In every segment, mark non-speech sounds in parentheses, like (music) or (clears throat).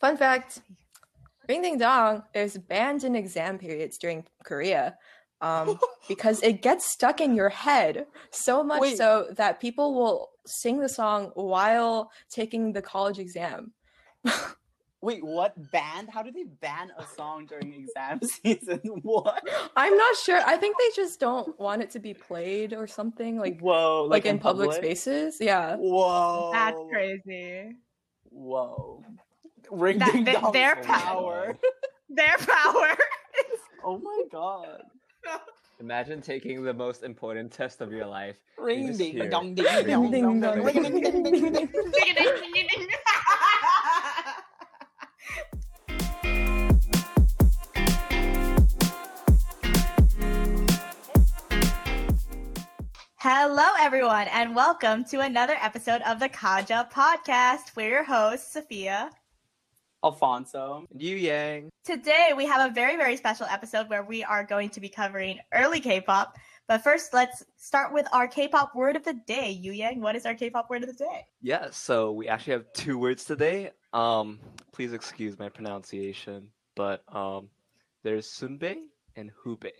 Fun fact Ring Ding Dong is banned in exam periods during Korea um, (laughs) because it gets stuck in your head so much Wait. so that people will sing the song while taking the college exam. (laughs) Wait, what band? How do they ban a song during exam (laughs) season? What? I'm not sure. I think they just don't want it to be played or something like Whoa, like, in, public, spaces. Yeah. Whoa, That's crazy. Whoa, ring That- ding th- dong their power. (laughs) Their power. Oh my god, (laughs) Imagine taking the most important test of your life. ring just ding dong it. (laughs) ding Ring dong ding dong dong, ring ring ding ding ding ding. Hello, everyone, and welcome to another episode of the Kaja podcast. We're your hosts, Sophia. Alfonso. Yu Yang. Today, we have a very, very special episode where we are going to be covering early K pop. But first, let's start with our K pop word of the day. Yu Yang, what is our K pop word of the day? Yeah, so we actually have two words today. Um, please excuse my pronunciation, but um, there's sunbae and hoobae.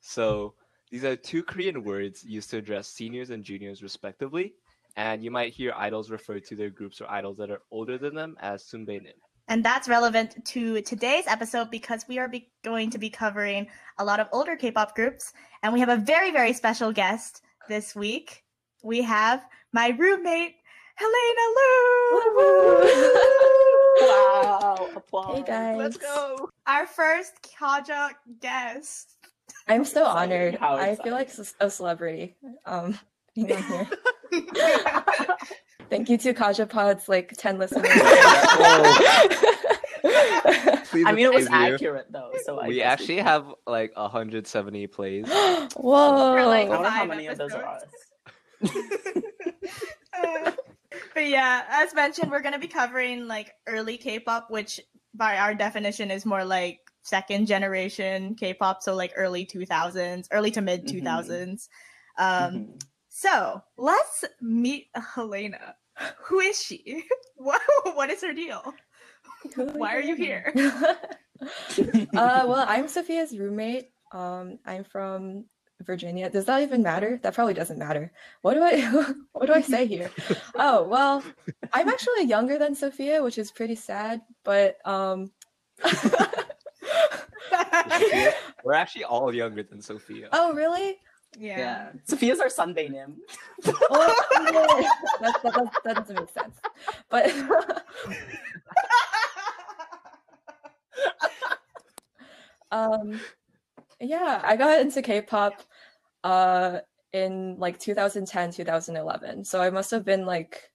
So these are two Korean words used to address seniors and juniors respectively. And you might hear idols refer to their groups or idols that are older than them as sunbaenim. And that's relevant to today's episode because we are be- going to be covering a lot of older K pop groups. And we have a very, very special guest this week. We have my roommate, Helena Lou. Wow, applause. Hey guys. Let's go. Our first Kaja guest. I'm so Exciting. honored. How I feel like exciting. s- a celebrity. Um, being on here. (laughs) (laughs) Thank you to Kaja Pod's like 10 listeners. (laughs) I mean, it was excuse accurate though. So I We guess actually have like 170 plays. (gasps) Whoa. For, like, I wonder how five many of those are us. Uh, (laughs) (laughs) but yeah, as mentioned, we're gonna be covering like early K-pop, which by our definition is more like second generation K-pop, so like early 2000s, early to mid 2000s. Um, Mhm. So let's meet Helena. Who is she? (laughs) What what is her deal? Why are you here? (laughs) uh, well, I'm Sophia's roommate. Um, I'm from Virginia. Does that even matter? That probably doesn't matter. What do I (laughs) what do I say here? Oh, well, I'm actually younger than Sophia, which is pretty sad, but um We're actually all younger than Sophia. Oh, really? Yeah. Yeah, Sophia's our sunbae. Well, yeah, that, that, that, that doesn't make sense. But (laughs) um yeah, I got into K-pop uh in like 2010, 2011. So I must have been like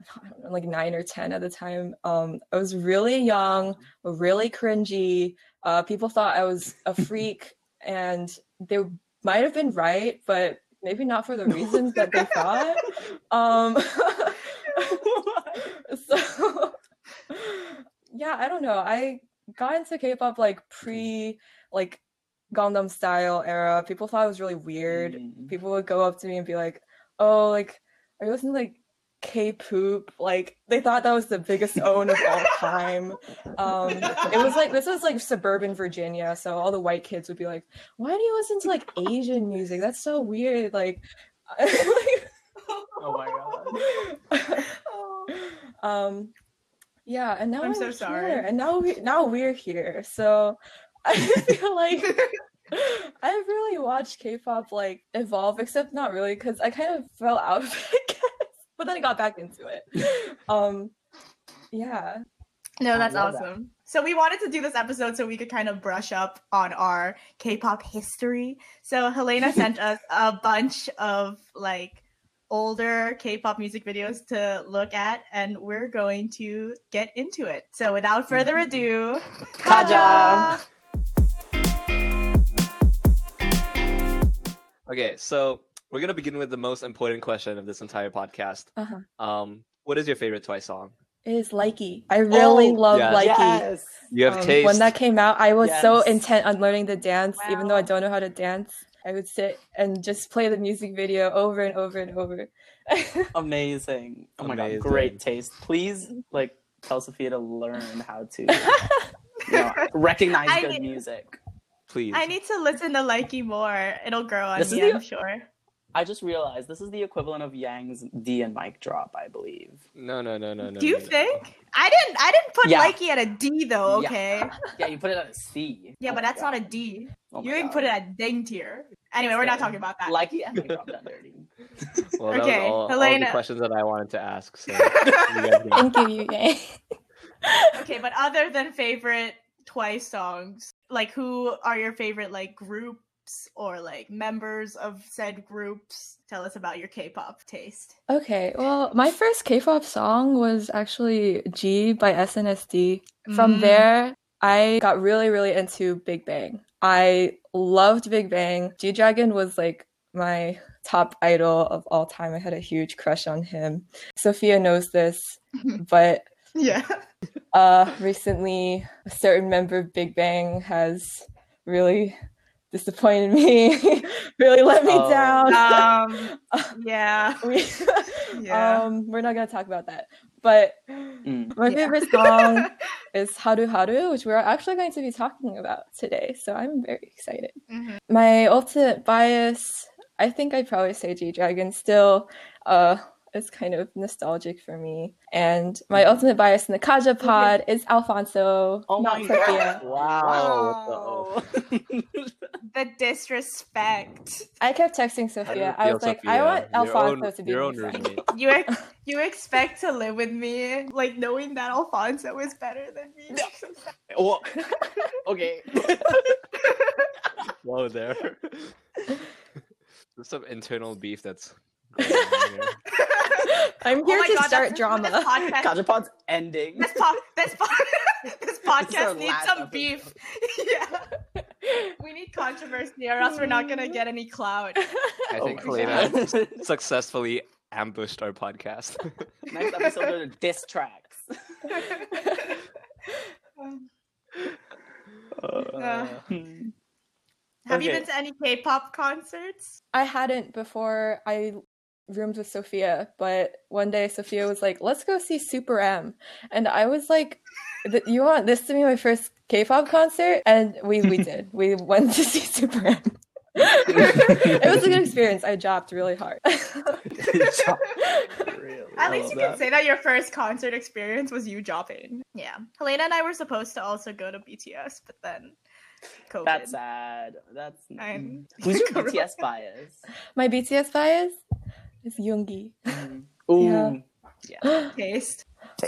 I don't know, like 9 or 10 at the time. Um I was really young, really cringy. Uh people thought I was a freak and they might have been right, but maybe not for the (laughs) reasons that they thought. (laughs) Um (laughs) so yeah, I don't know. I got into K-pop like pre like Gangnam Style era. People thought it was really weird. Mm. People would go up to me and be like, "Oh, like are you listening to like K-poop?" Like they thought that was the biggest own of all time. Um, it was like this was like suburban Virginia, so all the white kids would be like, "Why do you listen to like Asian music? That's so weird." Like, like Oh my god. (laughs) um yeah and now I'm i'm, so here, sorry. and now we now we're here so (laughs) i feel like (laughs) i've really watched k-pop like evolve except not really because i kind of fell out of it I guess, but then i got back into it (laughs) um yeah No, that's love that. awesome. So we wanted to do this episode so we could kind of brush up on our K-pop history. So Helena (laughs) sent us a bunch of like older K-pop music videos to look at and we're going to get into it. So without further ado, Kaja! Okay, so we're gonna begin with the most important question of this entire podcast. uh-huh Um, what is your favorite Twice song? it is likey i really Oh, love yeah. likey Yes. You have Um, taste. when that came out i was so intent on learning the dance even though i don't know how to dance i would sit and just play the music video over and over and over (laughs) Amazing. Oh my Amazing. god, great taste. Please, like, Tell Sophia to learn how to you (laughs) know, recognize I good need- music. Please. I need to listen to Likey more. It'll grow on This me, the- I'm sure. I just realized this is the equivalent of Yang's D and mic drop, I believe. No, no, no, no, no. Do you no, no. think? I didn't. I didn't put Yeah. Likey at a D though. Okay. Yeah, you put it at a C. Yeah, Oh but that's God. not a D. Oh you my didn't put it at ding tier. Anyway, we're not talking about that. Like yeah, you dropped that dirty. (laughs) Well, that Okay, was all, all the questions that I wanted to ask. So (laughs) you guys go. (laughs) Thank you, Yuge. okay, but other than favorite Twice songs, like who are your favorite like groups or like members of said groups? Tell us about your K-pop taste. Okay, well, my first K-pop song was actually Gee by SNSD. From Mm. there, I got really, really into Big Bang. I loved Big Bang. G Dragon was like my top idol of all time. I had a huge crush on him. Sophia knows this, (laughs) but Yeah. uh, recently a certain member of Big Bang has really disappointed me, (laughs) really let me Oh. down. (laughs) Um. Yeah. (laughs) we, Yeah. um, we're not gonna talk about that. But Mm. my Yeah. favorite song is Haru Haru, which we're actually going to be talking about today. So I'm very excited. Mhm. My ultimate bias, I think I'd probably say G Dragon still. Uh, it's kind of nostalgic for me. And my ultimate bias in the Kaja pod (laughs) is Alfonso, Oh not my Sophia. god! Wow. The disrespect. I kept texting Sophia. I Feel was like, Sophia, I want your Alfonso own- to be your my own friend. roommate. You ex- (laughs) you expect to live with me, like knowing that Alfonso is better than me. (laughs) Well, okay. Whoa there. There's some internal beef that's going on here. I'm Oh here my to God, start drama. This podcast, Kajapod's ending. this, po- this, po- (laughs) this our podcast needs some beef. (laughs) yeah, we need controversy, or else we're not gonna get any clout. I Oh think my Helena God. successfully ambushed our podcast. (laughs) Next episode are diss tracks. Uh, Hmm. Have you been to any K-pop concerts? I hadn't before I roomed with Sophia, but one day Sophia was like, "Let's go see Super M," and I was like, "You want this to be my first K-pop concert?" And we we (laughs) did. We went to see Super M. (laughs) it was a good experience. I dropped really hard. Really? (laughs) At I least you that. can say that your first concert experience was you dropping. Yeah, Helena and I were supposed to also go to BTS, but then COVID. That's sad. That's. I'm- Who's your BTS bias? my BTS bias is Yoongi. Mm. Ooh. Yeah. Yeah. (gasps) taste.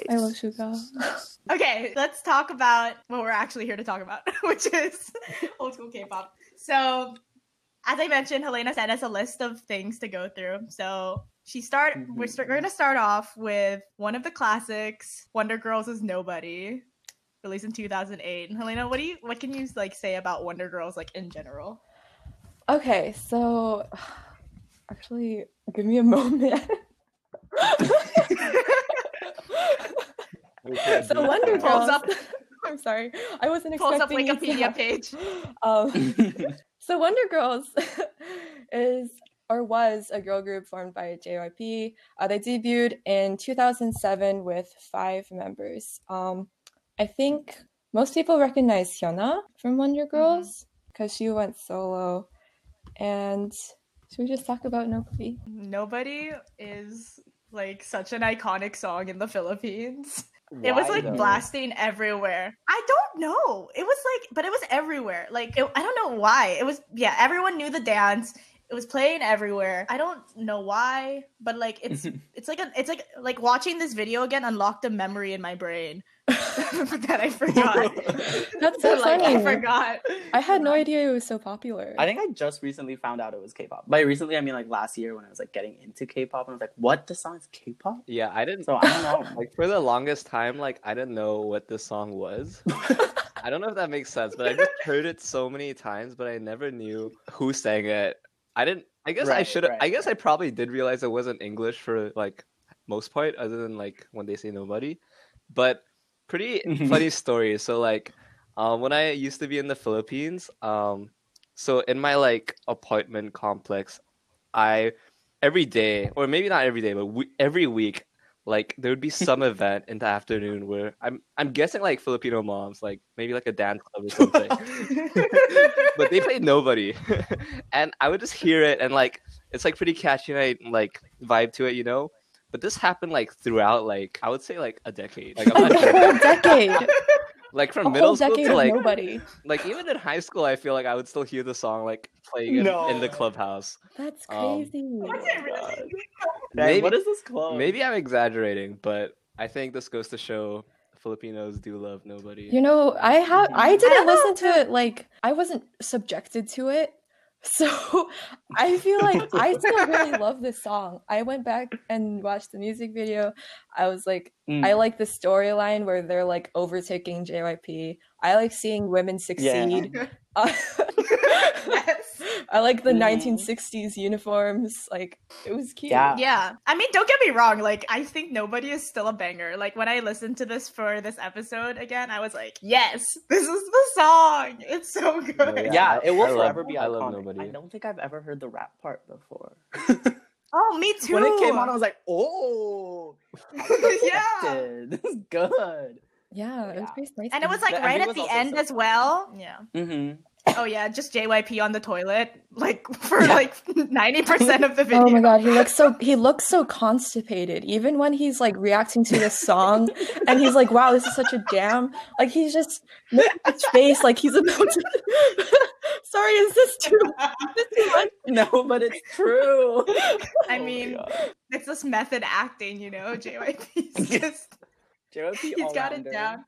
I love Suga. (laughs) Okay, let's talk about what we're actually here to talk about, (laughs) which is (laughs) old school K-pop. So, as I mentioned, Helena sent us a list of things to go through. So she start. We're, mm-hmm. start, we're gonna start off with one of the classics, Wonder Girls is Nobody, released in 2008. And Helena, what do you what can you like say about Wonder Girls like in general? Okay, so actually, give me a (laughs) moment. (laughs) so Wonder Girls. up- (laughs) I'm sorry, I wasn't Pulls up expecting you to Wikipedia have- page. Um, so Wonder Girls is or was a girl group formed by JYP. Uh, they debuted in 2007 with five members. Um, I think most people recognize Hyuna from Wonder Girls because she went solo. And should we just talk about Nobody? Nobody is like such an iconic song in the Philippines. It was like though? blasting everywhere. I don't know. It was like, but it was everywhere. Like, it, I don't know why. It was, yeah, everyone knew the dance. It was playing everywhere. I don't know why, but like, it's, (laughs) it's like, a, it's like, like watching this video again unlocked a memory in my brain (laughs) that I forgot. (laughs) That's so like, I forgot. I had no idea it was so popular. I think I just recently found out it was K-pop. By recently, I mean like last year when I was like getting into K-pop, and I was like, "What? This song is K-pop?" yeah, I didn't. So I don't know. (laughs) Like for the longest time, like I didn't know what this song was. I don't know if that makes sense, but I just heard it so many times, but I never knew who sang it. I didn't. I guess I should. have right, I guess I probably did realize it wasn't English for like most part, other than like when they say nobody. But pretty funny story. So like, um, when I used to be in the Philippines, um, so in my like apartment complex, I every day, or maybe not every day, but we, every week, like there would be (laughs) some event in the afternoon where I'm I'm guessing like Filipino moms, like maybe like a dance club or something. (laughs) but they played nobody. (laughs) and I would just hear it and like it's like pretty catchy and I like vibe to it, you know? But this happened like throughout like I would say like a decade. Like I'm (laughs) A not whole decade. Like from whole middle school decade to of like nobody. like even in high school I feel like I would still hear the song like playing in, in the clubhouse. That's Um, crazy. Was it really? Maybe- what is this club? Maybe I'm exaggerating, but I think this goes to show Filipinos do love nobody. You know, I have I didn't don't listen to it like I wasn't subjected to it. So (laughs) I feel like I still really (laughs) love this song. I went back and watched the music video. I was like, Mm. I like the storyline where they're like overtaking JYP. I like seeing women succeed. Uh, (laughs) yes. I like the Mhm. 1960s uniforms. Like it was cute. Yeah. Yeah. I mean, don't get me wrong. Like, I think nobody is still a banger. Like, when I listened to this for this episode again, I was like, yes, this is the song. It's so good. No, Yeah, Yeah, it will I love- forever be I love Nobody. I don't think I've ever heard the rap part before. (laughs) Oh, me too. when it came on, I was like, oh, (laughs) (laughs) yeah. yeah. this is good. Yeah, it was Yeah. pretty nice. And it was like The right at the end so as well. Yeah. Mm-hmm. Oh yeah, just JYP on the toilet, like for like ninety percent of the video. Oh my god, he looks so he looks so constipated. Even when he's like reacting to this song and he's like, wow, this is such a jam. Like he's just making his face like he's about to (laughs) Sorry, is this too, is this too much? (laughs) No, but it's true. (laughs) I Oh mean, God. it's this method acting, you know. JYP's just JYP he's got it all-rounder. down.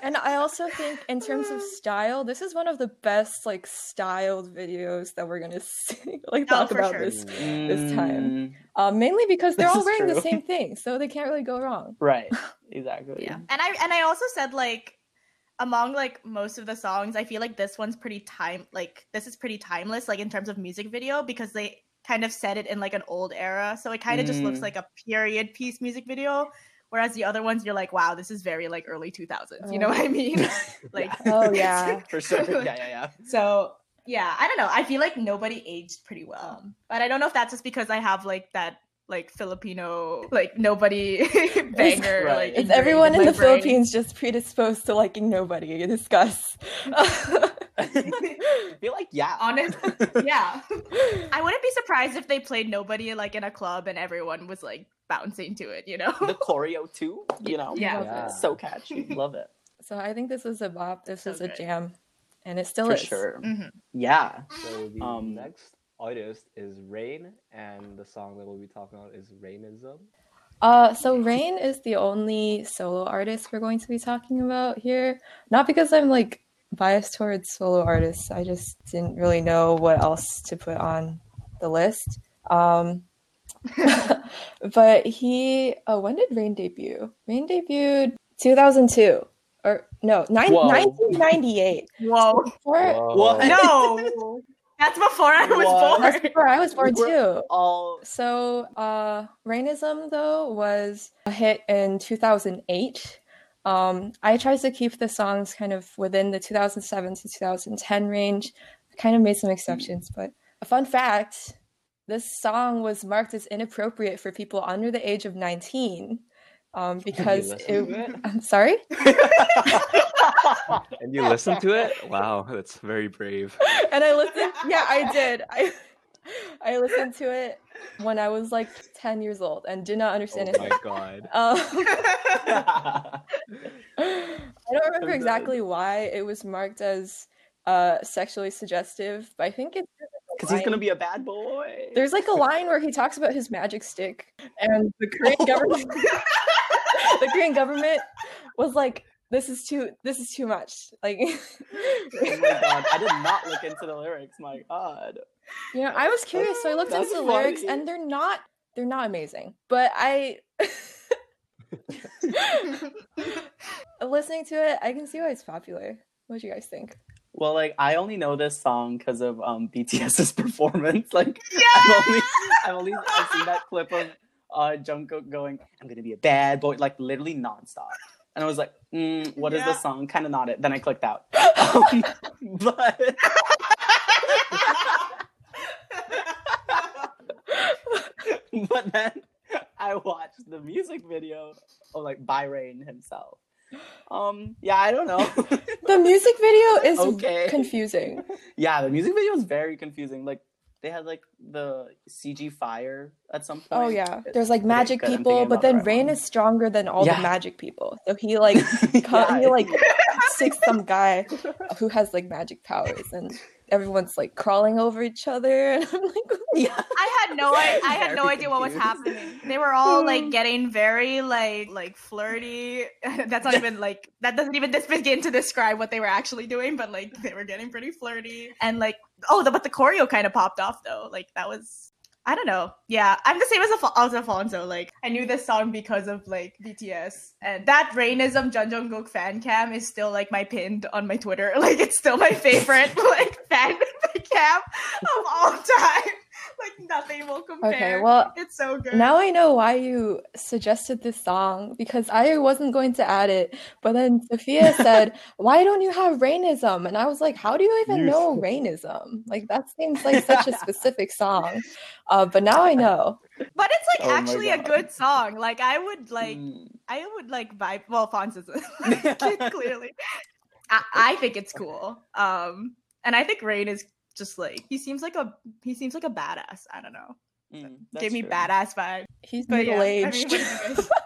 And I also think in terms of style, this is one of the best like styled videos that we're gonna (laughs) see like Oh, talk about sure. this. this time. Mm, Um, mainly because they're This all is wearing the same thing, so they can't really go wrong. Right. (laughs) Exactly. Yeah, and I and I also said like among like most of the songs, I feel like this one's pretty time like this is pretty timeless like in terms of music video because they kind of set it in like an old era, so it kind of just looks Mm. like a period piece music video. Whereas the other ones, you're like, wow, this is very like early 2000s. You know Oh. what I oh. mean? (laughs) (laughs) like, Oh, yeah. (laughs) For sure. Yeah, yeah, yeah. So yeah, I don't know. I feel like nobody aged pretty well, oh. but I don't know if that's just because I have like that like Filipino like nobody banger. Right. Like Is everyone in my the brain. Philippines just predisposed to liking nobody? Discuss. (laughs) I feel like yeah. Honest, (laughs) yeah. I wouldn't be surprised if they played nobody like in a club and everyone was like bouncing to it. You know? the choreo too. You know. Yeah. Yeah. So catchy. (laughs) Love it. so I think this is a bop. This So is a jam, and it still For is. sure. Mhm. Yeah. So the Um, next artist is Rain, and the song that we'll be talking about is Rainism. Uh, so Rain is the only solo artist we're going to be talking about here. Not because I'm like biased towards solo artists. I just didn't really know what else to put on the list. Um, (laughs) but he, oh, when did Rain debut? Rain debuted 2002 or no, nine, Whoa. 1998. Whoa! Before, What? No, (laughs) that's before I was What? that's born. before I was born We're too. All So, uh, Rainism though was a hit in 2008. Um, I tried to keep the songs kind of within the 2007 to 2010 range. I kind of made some exceptions, but a fun fact: this song was marked as inappropriate for people under the age of 19 um, because it? (laughs) I'm sorry. And you listen to it? Wow, that's very brave. (laughs) and I listened. Yeah, I did. I I listened to it when I was like 10 years old and did not understand it. Oh my god. (laughs) Um, I don't remember exactly why it was marked as uh, sexually suggestive, but I think it's because he's gonna be a bad boy. There's like a line where he talks about his magic stick, and the Korean Oh. (laughs) government, (laughs) the Korean government was like, "This is too, this is too much." Like, Oh my god, I did not look into the lyrics. My god. You know, I was curious, so I looked That's into the lyrics, and they're not, they're not amazing. But I, (laughs) listening to it, I can see why it's popular. What do you guys think? Well, like I only know this song because of um BTS's (laughs) performance. Like I've only I've only I've seen that clip of uh Jungkook going, "I'm gonna be a bad boy," like literally nonstop. And I was like, mm, "What is Yeah. this song?" Kind of nodded. Then I clicked out. (laughs) Um, but (laughs) but then I watched the music video of like by Rain himself. Um, yeah, I don't know. (laughs) The music video (laughs) is Okay. confusing. yeah, the music video is very confusing. Like they had like the CG fire at some point. Oh yeah, there's like magic I'm people, but then Rain one. is stronger than all Yeah. the magic people. So he like Yeah. he like six some guy who has like magic powers, and everyone's like crawling over each other, (laughs) and I'm like, yeah. (laughs) I had no I, I had no Very idea what was happening. They were all like hmm. getting very like like flirty. (laughs) That's not even like that doesn't even dis- begin to describe what they were actually doing, but like they were getting pretty flirty and like oh the, but the choreo kind of popped off though. Like that was I don't know. Yeah, I'm the same as, Alf- as Alfonso. Like I knew this song because of like BTS and that Rainism Jeon Jungkook fan cam is still like my pinned on my Twitter. (laughs) Like it's still my favorite (laughs) like fan (laughs) cam of all time. (laughs) Like nothing will compare. okay, well it's so good. now I know why you suggested this song because I wasn't going to add it, but then Sophia (laughs) said, "Why don't you have Rainism?" And I was like, "How do you even You- know Rainism? Like that seems like such a (laughs) specific song." Uh, but now I know. but it's like Oh actually a good song. Like I would like Mm. I would like vibe. Well, Fonz isn't clearly. I, I think it's cool. Um, and I think Rain is just like he seems like a he seems like a badass. I don't know. Mm, that's Give me true. badass vibe. He's But yeah, middle I mean, aged. what do you guys- (laughs)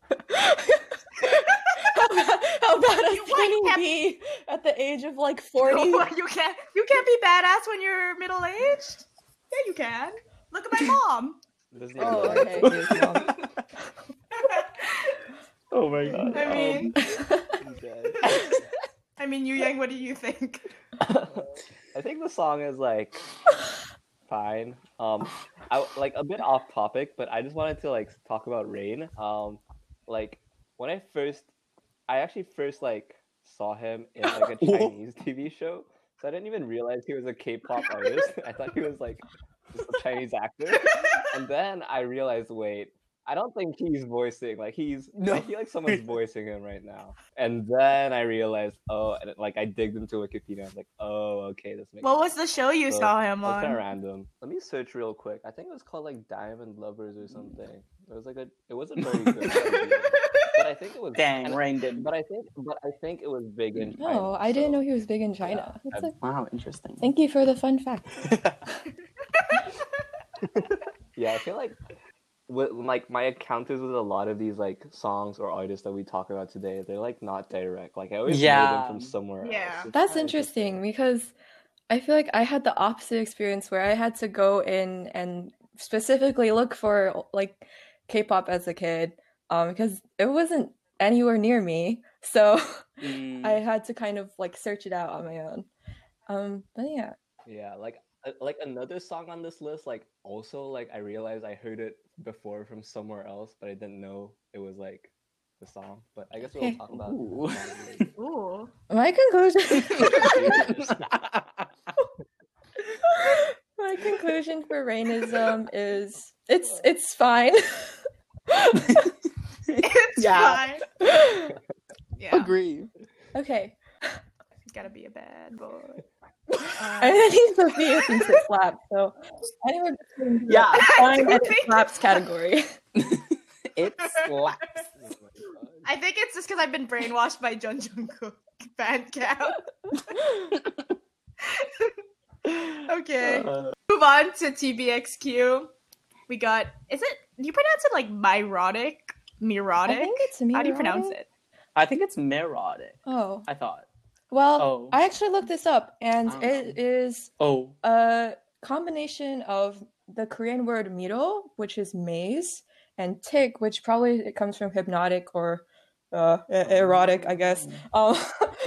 (laughs) how bad, how bad You- can what? be at the age of like 40? you can't you can't be badass when you're middle aged. Yeah, you can. Look at my (laughs) mom. Oh, okay. Oh my god. I mean, I'm. I mean, Yu Yang, what do you think? I think the song is like fine. Um, I like a bit off topic, but I just wanted to like talk about Rain. Um, like when I first, I actually first like saw him in like a (laughs) Chinese TV show, so I didn't even realize he was a K-pop artist. (laughs) I thought he was like just a Chinese actor, and then I realized, wait. I don't think he's voicing like he's. (laughs) No. I feel like someone's (laughs) voicing him right now. And then I realized, oh, and it, like I digged into Wikipedia. I was like, oh, okay, this makes. What was the show you So, saw him That's kind of on? random. Let me search real quick. I think it was called like Diamond Lovers or something. Mm. It was like a. It wasn't (laughs) very good, movie, but I think it was. Dang, and- Rain did. But I think, but I think it was big in China. No, I didn't so- know he was big in China. Yeah, That's a- Wow, interesting. thank you for the fun fact. Yeah, I feel like with like my encounters with a lot of these like songs or artists that we talk about today, they're like not direct. Like I always know Yeah. them from somewhere Yeah. else. It's That's kinda interesting because I feel like I had the opposite experience where I had to go in and specifically look for like K-pop as a kid um, because it wasn't anywhere near me. So (laughs) Mm. I had to kind of like search it out on my own. Um, but yeah. Yeah, like uh, like another song on this list, like also like I realized I heard it before from somewhere else, but I didn't know it was like the song. But I guess we'll Okay. talk about Ooh. the song later. (laughs) Ooh. My conclusion (laughs) (laughs) my conclusion for Rainism is it's it's fine. It's Yeah. fine. Yeah. Agree. okay. You gotta be a bad boy. I think Sophia (laughs) thinks (laughs) it slaps, so I think we're just gonna do Yeah, the fine I and it slaps category. it slaps. My God. I think it's just because I've been brainwashed by Jeon Jungkook fan cam. (laughs) okay. Uh, Move on to TVXQ. We got is it you pronounce it like Myrotic? I think it's me. How do you pronounce it? I think it's Merodic. Oh, I thought. Well, Oh. I actually looked this up, and Oh. it is Oh. a combination of the Korean word miro, which is maze, and tik, which probably it comes from hypnotic or uh, erotic, I guess. Um, (laughs)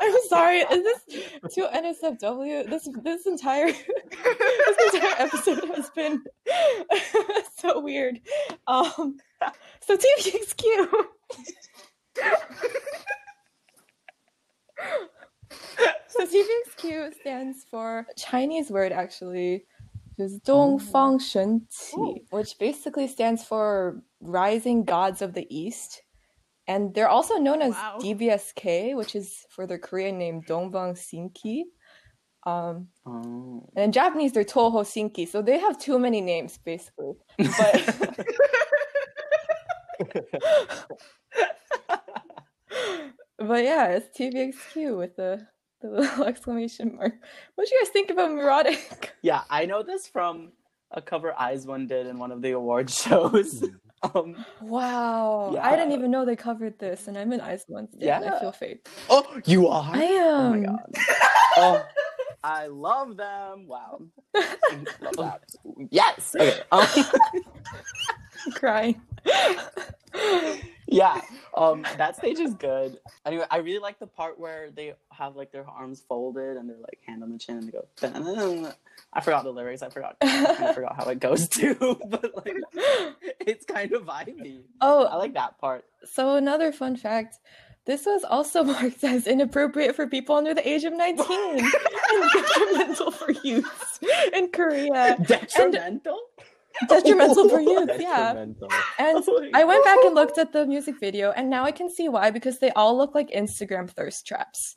I'm sorry. Is this to NSFW? This this entire (laughs) this entire episode has been (laughs) so weird. Um, so TVXQ. So TVXQ stands for Chinese word actually, which is Dongfang Shenqi, Ooh. which basically stands for Rising Gods of the East. And they're also known as Wow. DBSK, which is for their Korean name Dongbang Sinki. Um, Oh. and in Japanese, they're Toho Shinki, so they have too many names basically. But (laughs) (laughs) (laughs) but yeah, it's TVXQ with the the little (laughs) exclamation mark. What do you guys think about Neurotic? (laughs) Yeah, I know this from a cover Eyes One did in one of the award (laughs) shows. um, Wow, I didn't even know they covered this, and I'm in Iceland. Yeah, I feel fake. oh, you are? I Oh am. my god. oh, I love them. Wow. love that. Yes. Okay. Um, crying. Yeah. Um, that stage is good. Anyway, I really like the part where they have like their arms folded and they're like hand on the chin and they go. I forgot the lyrics. I forgot. I forgot how it goes too, (laughs) but like it's kind of vibey. oh, I like that part. So another fun fact. This was also (laughs) marked as inappropriate for people under the age of 19 (laughs) and detrimental for youth in Korea. Detrimental. (laughs) Detrimental for youth, yeah. And (laughs) Oh I went back and looked (laughs) at the music video, and now I can see why because they all look like Instagram thirst traps.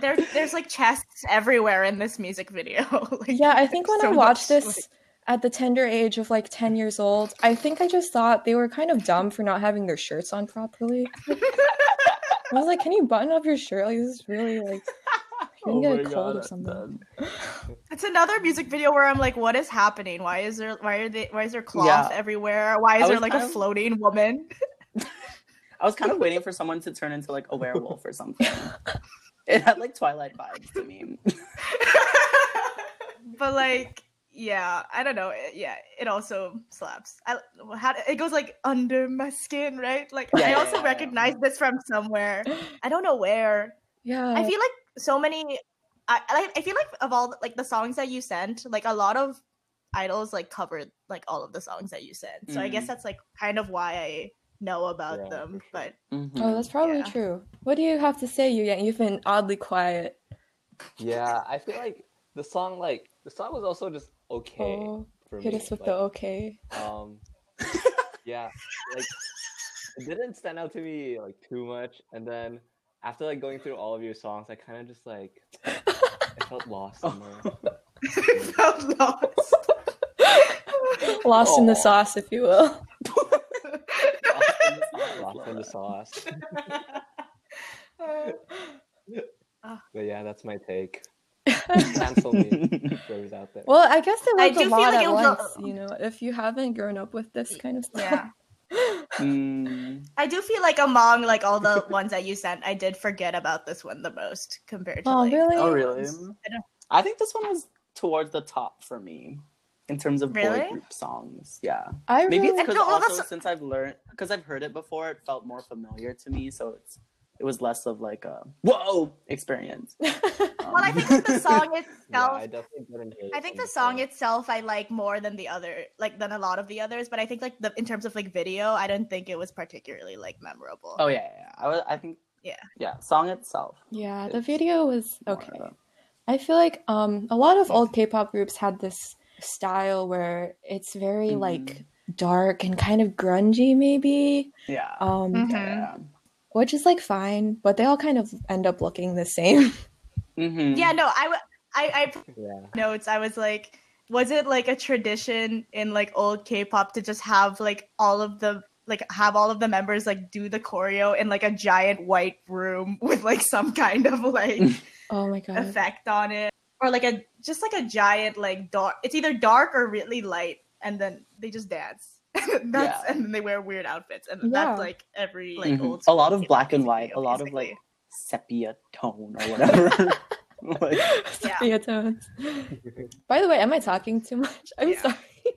There, there's like chests everywhere in this music video. like, yeah, I think when so I watched much, this at the tender age of like 10 years old, I think I just thought they were kind of dumb for not having their shirts on properly. I was like, can you button up your shirt? Like, this is really like, you're gonna Oh get a cold God, or I'm something. Done. It's another music video where I'm like, what is happening? Why is there why are they why is there cloth Yeah. everywhere? Why I is there like a of- floating woman? (laughs) I was kind of waiting for someone to turn into like a werewolf or something. (laughs) It had like Twilight vibes to me. (laughs) but like yeah, I don't know. it- Yeah, it also slaps. I how it goes like under my skin, right? Like Yeah, I yeah, also yeah, yeah. recognize this from somewhere. I don't know where. Yeah. I feel like so many. I I, I feel like of all like the songs that you sent, like a lot of idols like covered like all of the songs that you sent. So I guess Mhm. that's like kind of why I know about Yeah, them. for sure. But Mhm. Oh, that's probably Yeah. true. What do you have to say, Yu Yang? You've been oddly quiet. Yeah, I feel like the song, like the song, was also just okay Oh, for hit me. us with like, the okay. Um, (laughs) yeah, like it didn't stand out to me like too much, and then after like going through all of your songs, I kind of just like I felt (laughs) lost somewhere. (laughs) felt lost. (laughs) Lost in the sauce, if you will. lost in the sauce. But yeah, that's my take. Cancel me, whoever's out there. Well, I guess they I work do a feel lot like at it was once. a- You know, if you haven't grown up with this kind of stuff. yeah. Mm. I do feel like among like all the (laughs) ones that you sent, I did forget about this one the most compared to Oh, like, really? Oh, really? I I think this one was towards the top for me in terms of Really? boy group songs. Yeah. I Maybe it's because also that's- since I've learned because I've heard it before, it felt more familiar to me. So it's it was less of like a whoa experience. (laughs) Well, I think that the song (laughs) yeah, itself I definitely didn't I think the song before. itself I like more than the other like than a lot of the others, but I think like the in terms of like video, I don't think it was particularly like memorable. Oh yeah, yeah. yeah. I was, I think Yeah. yeah. Song itself. yeah, the video was okay. of a- I feel like um a lot of old K-pop groups had this style where it's very Mhm. like dark and kind of grungy, maybe. Yeah. Um, Mhm. yeah. Which is like fine, but they all kind of end up looking the same. (laughs) Mhm. Yeah, no, I put Yeah. notes. I was like, was it like a tradition in like old K-pop to just have like all of the like have all of the members like do the choreo in like a giant white room (laughs) with like some kind of like (laughs) oh my god. effect on it or like a just like a giant like dark it's either dark or really light and then they just dance (laughs) that's Yeah. and then they wear weird outfits and Yeah. that's like every like Mhm. old a lot of black and white, a lot of like sepia tone or whatever. (laughs) (laughs) like, Yeah. Sepia tones. By the way, am I talking too much? I'm Yeah. sorry.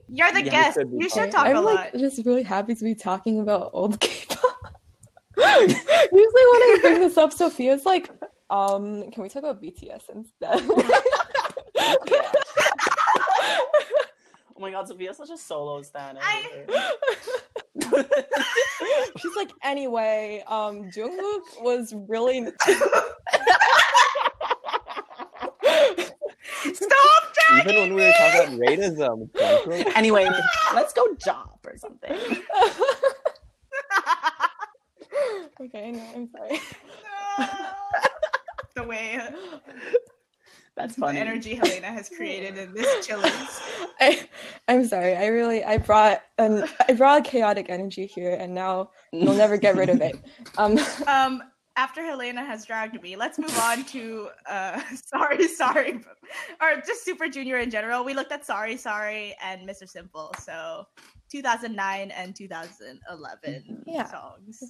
you're the Yeah, you guest you should fine. talk i'm lot like just really happy to be talking about old K-pop. Usually when I bring this up, Sophia's like, um, can we talk about BTS instead? yeah. Oh my god, Sophia's such a solo stan. I- (laughs) She's like, anyway, um, Jungkook was really (laughs) stop Even when we were talking about Rainism, (laughs) anyway, let's go job or something. okay, no, I'm sorry. the away That's the funny. energy Helena has created in this (laughs) Chili's. I, I'm sorry. I really I brought an I brought chaotic energy here, and now you'll never get rid of it. (laughs) Um, Um, after Helena has dragged me, let's move on to uh, (laughs) sorry, sorry, or just Super Junior in general. We looked at Sorry, Sorry, and Mr. Simple. So 2009 and 2011 Yeah. songs.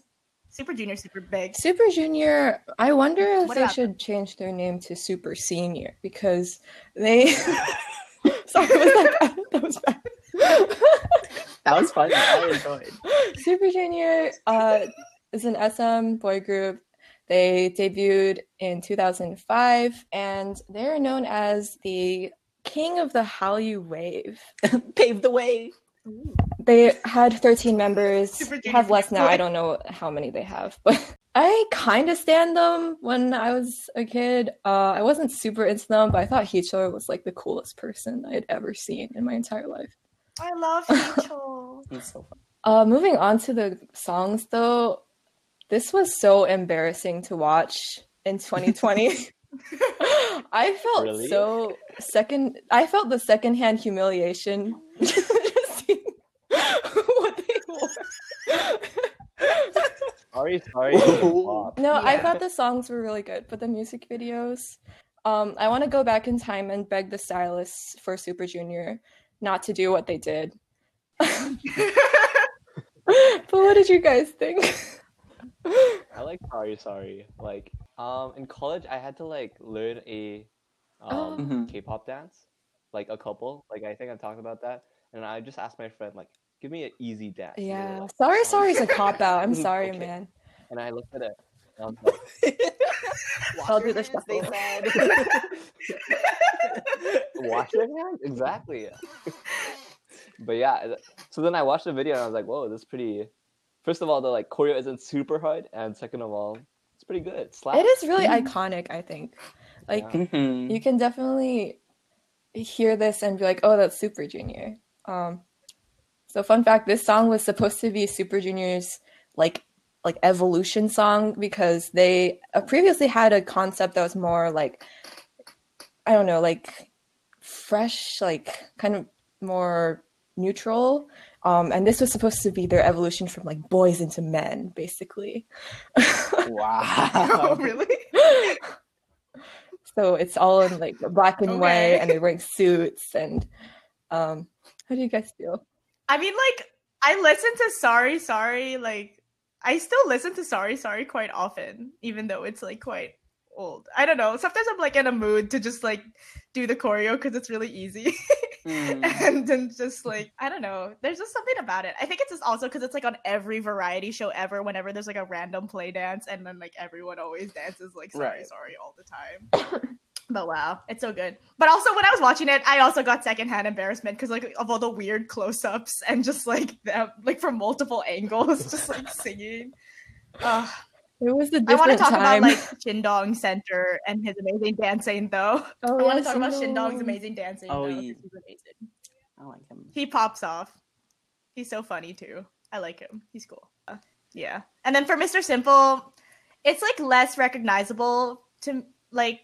Super Junior, super big. Super Junior. I wonder if What they about should change their name to Super Senior because they. (laughs) sorry, was that (laughs) bad? That was bad. (laughs) That was funny. I enjoyed. Super Junior uh, is an SM boy group. They debuted in 2005, and they're known as the king of the Hallyu wave. Paved the way. They had 13 members. Super have less (laughs) now. I don't know how many they have, but (laughs) I kind of stand them when I was a kid. Uh, I wasn't super into them, but I thought Heechul was like the coolest person I had ever seen in my entire life. I love (laughs) Heechul. It's so fun. Uh, moving on to the songs, though, this was so embarrassing to watch in 2020. I felt Really? so second. I felt the secondhand humiliation. just seeing what they wore. Sorry, sorry. Whoa. No, I thought the songs were really good, but the music videos. Um, I want to go back in time and beg the stylists for Super Junior not to do what they did. (laughs) but what did you guys think? I like sorry, sorry. Like, um, in college, I had to like learn a Oh. um Mhm. K-pop dance, like a couple. Like I think I talked about that, and I just asked my friend like, give me an easy dance. And they were yeah, like, sorry, "Oh, sorry is a cop out. I'm (laughs) sorry, Okay. man. And I looked at it. I was like, I'll do the hands, they shuffle. said. (laughs) wash your hands exactly but yeah so then i watched the video and i was like whoa this is pretty first of all the like choreo isn't super hard and second of all it's pretty good it. It is really (laughs) iconic. I think, like Yeah. Mhm. you can definitely hear this and be like, "Oh, that's Super Junior." Um, so fun fact: this song was supposed to be Super Junior's like like evolution song because they uh, previously had a concept that was more like I don't know, like fresh, like kind of more neutral. Um, and this was supposed to be their evolution from like boys into men, basically. oh, Wow. (laughs) (laughs) really? so it's all in like black and Okay. white, and they're wearing suits. And um, how do you guys feel? I mean, like, I listen to Sorry, Sorry, like, I still listen to Sorry, Sorry quite often, even though it's like quite old. I don't know. Sometimes I'm like in a mood to just like do the choreo because it's really easy. (laughs) Mm. and then just like, I don't know. There's just something about it. I think it's just also because it's like on every variety show ever, whenever there's like a random play dance, and then like everyone always dances like Sorry, Right. Sorry all the time. (coughs) But wow, it's so good. But also, when I was watching it, I also got secondhand embarrassment because like of all the weird close-ups and just like them, like from multiple (laughs) angles, just like (laughs) singing. Ugh. It was a I want to talk time. about like Shindong Center and his amazing dancing, though. (laughs) oh, I want to yes, talk about no. Shindong's amazing dancing. Oh, though, yeah. 'cause he's amazing. I like him. He pops off. He's so funny too. I like him. He's cool. Uh, yeah. And then for Mr. Simple, it's like less recognizable to like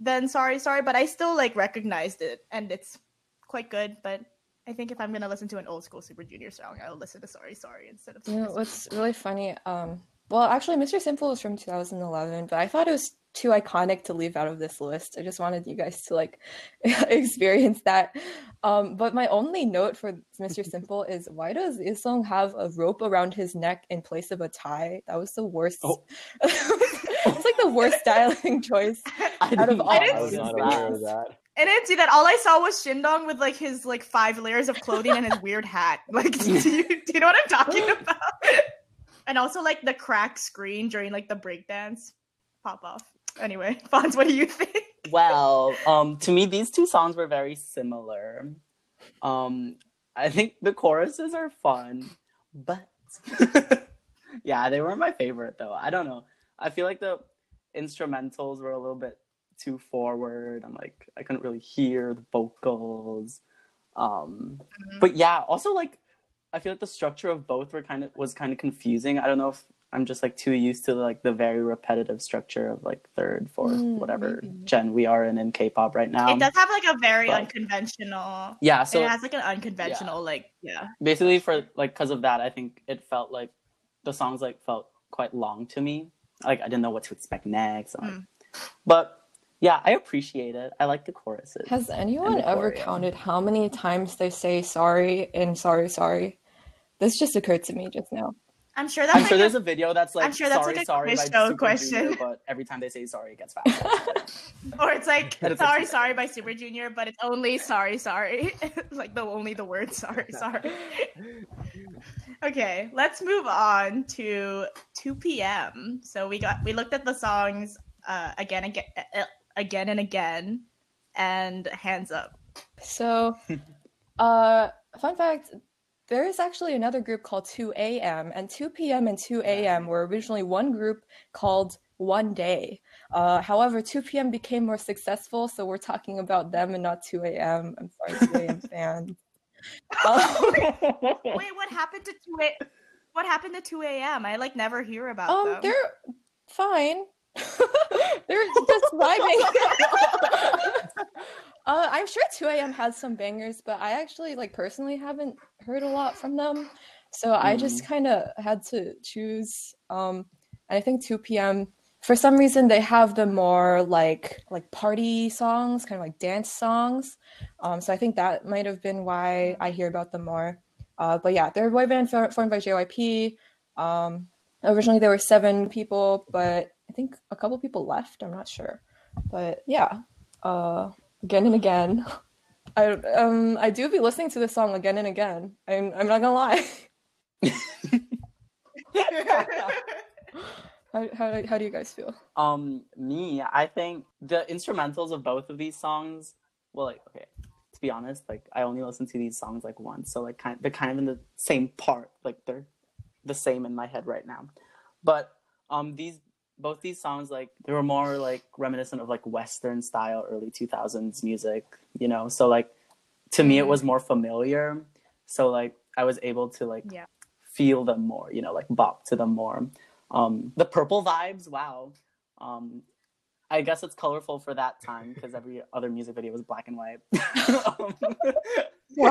than Sorry Sorry, but I still like recognized it and it's quite good. But I think if I'm gonna listen to an old school Super Junior song, I'll listen to Sorry Sorry instead of. You know, Sorry. what's really funny? Um, well, actually, Mr. Simple was from 2011, but I thought it was too iconic to leave out of this list. I just wanted you guys to like (laughs) experience that. Um, but my only note for Mr. (laughs) Simple is why does Yesung have a rope around his neck in place of a tie? That was the worst. Oh. (laughs) it's like the worst styling choice. I (laughs) Out of didn't- all- I i didn't was see not that. aware of that I didn't see that. All I saw was Shindong with like his like five layers of clothing and his weird hat. (laughs) Like, do you, (laughs) do you know what I'm talking about? And also like the crack screen during like the breakdance pop off. Anyway, Fonz, what do you think? Well, um, to me, these two songs were very similar. Um, I think the choruses are fun, but yeah, they weren't my favorite though. I don't know. I feel like the instrumentals were a little bit too forward. I'm like, I couldn't really hear the vocals. Um, but yeah, also like, I feel like the structure of both were kind of was kind of confusing. I don't know if I'm just like too used to like the very repetitive structure of like third, fourth, Mm, whatever maybe. gen we are in in K-pop right now. it does have like a very but- unconventional. yeah, so it has like an unconventional, like yeah. basically for like because of that, I think it felt like the songs like felt quite long to me. Like I didn't know what to expect next. like- Mm. But yeah, I appreciate it. I like the choruses. Has anyone ever choreo. counted how many times they say sorry and sorry, sorry? This just occurred to me just now. I'm sure that's I'm like sure a- there's a video that's like I'm sure that's sorry, like a sorry quiz by show Super question. Junior, (laughs) but every time they say sorry, it gets (laughs) faster. or it's like (laughs) it's sorry, sorry by Super Junior, but it's only sorry, sorry. like the only the word sorry, sorry. okay, let's move on to 2 p.m. So we got we looked at the songs uh, again, again, uh, again and again, and hands up. So, (laughs) uh, fun fact there is actually another group called 2 a.m., and 2 p.m. and 2 a.m. were originally one group called One Day. Uh, however, 2 p.m. became more successful, so we're talking about them and not 2 a.m. I'm sorry, 2 a.m. (laughs) fans. Um, Wait, what (laughs) happened to 2 a- What happened to 2 a.m.? I like never hear about um, them. they're fine. They're just vibing. (laughs) uh, I'm sure 2 a.m. has some bangers, but I actually like personally haven't heard a lot from them. So I just kind of had to choose. Um, and I think 2 p.m. For some reason, they have the more like like party songs, kind of like dance songs. Um, so I think that might have been why I hear about them more. Uh, but yeah, they're a boy band for- formed by JYP. Um, originally there were seven people, but think a couple people left. I'm not sure, but yeah, uh, again and again. (laughs) I um I do be listening to this song again and again. I'm I'm not gonna lie. (laughs) how, how how do you guys feel? Um, me, I think the instrumentals of both of these songs. Well, like, okay, to be honest, like I only listen to these songs like once, so like kind they're kind of in the same part, like they're the same in my head right now. But um, these both these songs like they were more like reminiscent of like Western style early two thousands music, you know. So like to me, it was more familiar. So like I was able to like Yeah. feel them more, you know, like bop to them more. Um, the purple vibes, wow. Um, I guess it's colorful for that time because every other music video was black and white. (laughs) Um,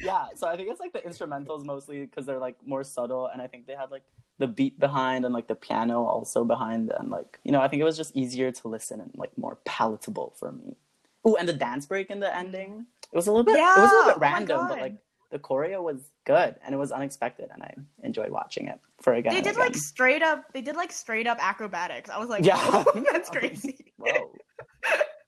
yeah, so I think it's like the instrumentals mostly because they're like more subtle, and I think they had like the beat behind and like the piano also behind, and like you know, I think it was just easier to listen and like more palatable for me. Oh, and the dance break in the ending, it was a little bit, Yeah, it was a little oh bit my random, but like the choreo was good and it was unexpected, and I enjoyed watching it for again. they did like straight up. They did like straight up acrobatics. I was like, Yeah. (laughs) That's (laughs) crazy. Whoa,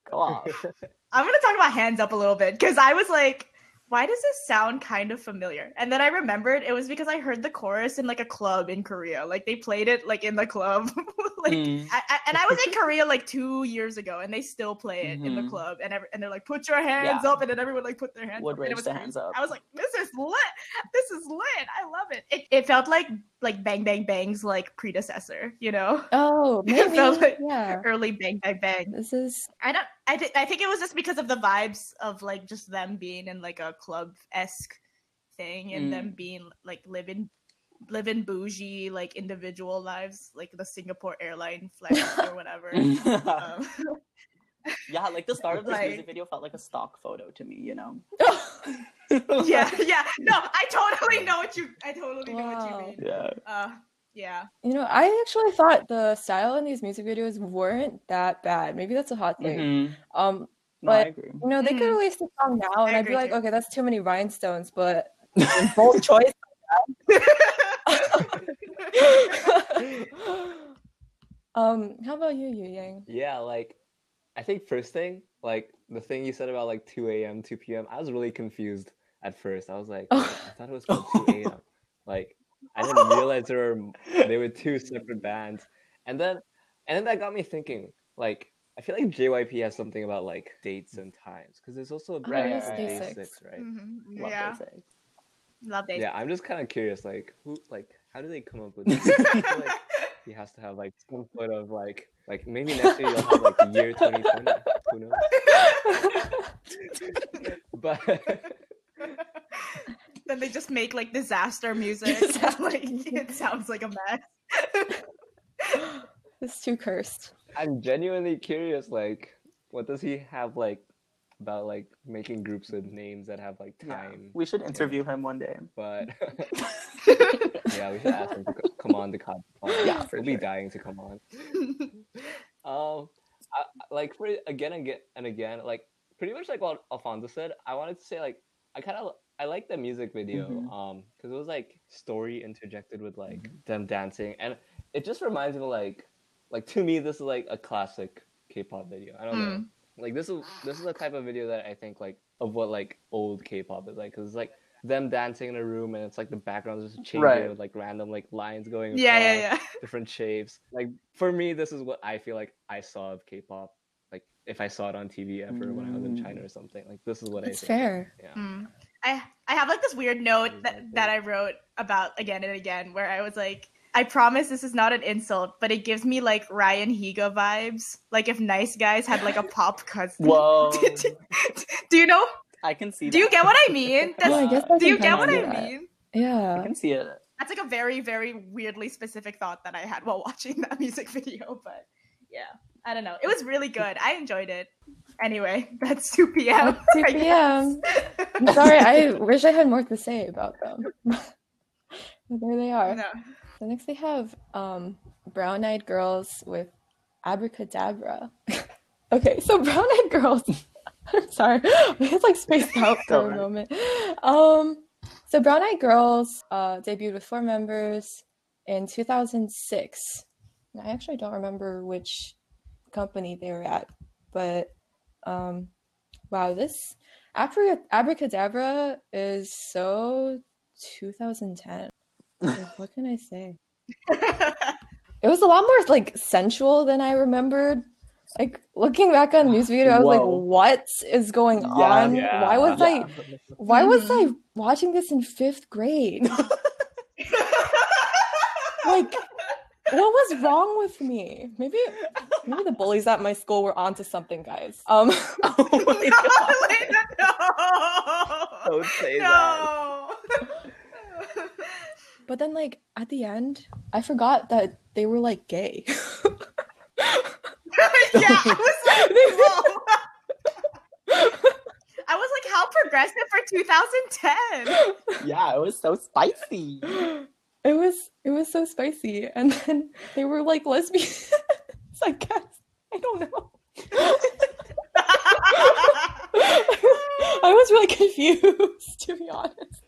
go off. (laughs) I'm gonna talk about hands up a little bit because I was like, why does this sound kind of familiar? And then I remembered it was because I heard the chorus in like a club in Korea. Like they played it like in the club. (laughs) like Mm. I, I, and I was in (laughs) Korea like two years ago, and they still play it in the Mhm. club, and every, and they're like, "Put your hands Yeah. up," and then everyone like put their hands Would up. raise was the hands up. I was like, "This is lit! This is lit! I love it." It, it felt like like Bang Bang Bang's like predecessor, you know, Oh, (laughs) maybe felt like- yeah. early Bang Bang Bang. This is I don't. I, th- I think it was just because of the vibes of like just them being in like a club esque thing and Mm. them being like living living bougie like individual lives like the Singapore airline flight or whatever. (laughs) um, yeah, like the start of this Like- music video felt like a stock photo to me, you know. (laughs) yeah, yeah. No, I totally know what you. I totally know what you mean. Yeah. Uh, yeah. You know, I actually thought the style in these music videos weren't that bad. Maybe that's a hot thing. Mhm. Um, No, I But- agree. you know, they could Mhm. release the song now, and I I'd be like, too. okay, that's too many rhinestones, but (laughs) bold choice. (laughs) um, how about you, Yu Yang? Yeah, like I think first thing, like the thing you said about like 2 a.m., 2 p.m., I was really confused at first. I was like, I thought it was called 2 a.m. (laughs) Like I didn't realize there were they were two separate bands. And then and then that got me thinking, like I feel like JYP has something about like dates and times because there's also a Oh, is called Day Day Six. Six, right? Mhm. Love Yeah. those things. Love days. Yeah, I'm just kind of curious, like who, like how do they come up with (laughs) this? Like he has to have like some sort of like, like maybe next year you'll have like year 2020. Who knows? (laughs) But (laughs) then they just make like disaster music. (laughs) and, like it sounds like a mess. It's too cursed. I'm genuinely curious. Like, what does he have like about like making groups with names that have like Yeah. time? We should interview him one day. But (laughs) yeah, we should ask him to come on the con. Yeah, we'll be dying to come on. (laughs) Um, I, like for again and again and again, like pretty much like what Alfonso said. I wanted to say like I kind of I like the music video, Mhm. um, because it was like story interjected with like them dancing, and it just reminds me of, like like to me this is like a classic K-pop video. I don't know, Mm. like this is this is the type of video that I think like of what like old K-pop is like, because it's like them dancing in a room and it's like the background is just changing Right. with like random like lines going Yeah, yeah, across yeah. (laughs) different shapes. Like for me, this is what I feel like I saw of K-pop. Like if I saw it on TV ever when I was in Mm. China or something, like this is what It's I think. fair. Yeah. Mm. I I have like this weird note that, that I wrote about again and again where I was like, I promise this is not an insult, but it gives me like Ryan Higa vibes. Like if nice guys had like a pop cousin. (laughs) Whoa. Do you know? I can see Do you get what I mean? (laughs) Yeah, I guess I do you get what I that. mean? Yeah, I can see it. That's like a very, very weirdly specific thought that I had while watching that (laughs) music video. But yeah, I don't know. It was really good. I enjoyed it. Anyway, (laughs) that's 2 p.m. That's 2 p.m.. I'm sorry, I wish I had more to say about them. But there they are. No. So next they have um, Brown Eyed Girls with Abracadabra. okay, so Brown Eyed Girls. I'm (laughs) sorry, (laughs) I was like spaced (laughs) out for a moment. Um, so Brown Eyed Girls uh, debuted with four members in 2006. And I actually don't remember which company they were at, but um, wow, this Abra- Abracadabra is so 2010. Like, what can I say? It was a lot more like sensual than I remembered. Like looking back on music video, I was like, "What is going Yeah, on? yeah, Why was I? Why was. I watching this in fifth grade? (laughs) like, what was wrong with me? Maybe, maybe the bullies at my school were onto something, guys. Um, (laughs) oh (laughs) my god. Helena, no. Don't say that. No. but then like at the end, I forgot that they were like gay. (laughs) yeah, I was like, (laughs) whoa. (laughs) I was like, how progressive for 2010? Yeah, it was so spicy. it was it was so spicy and then they were like lesbians i guess i don't know i was really confused to be honest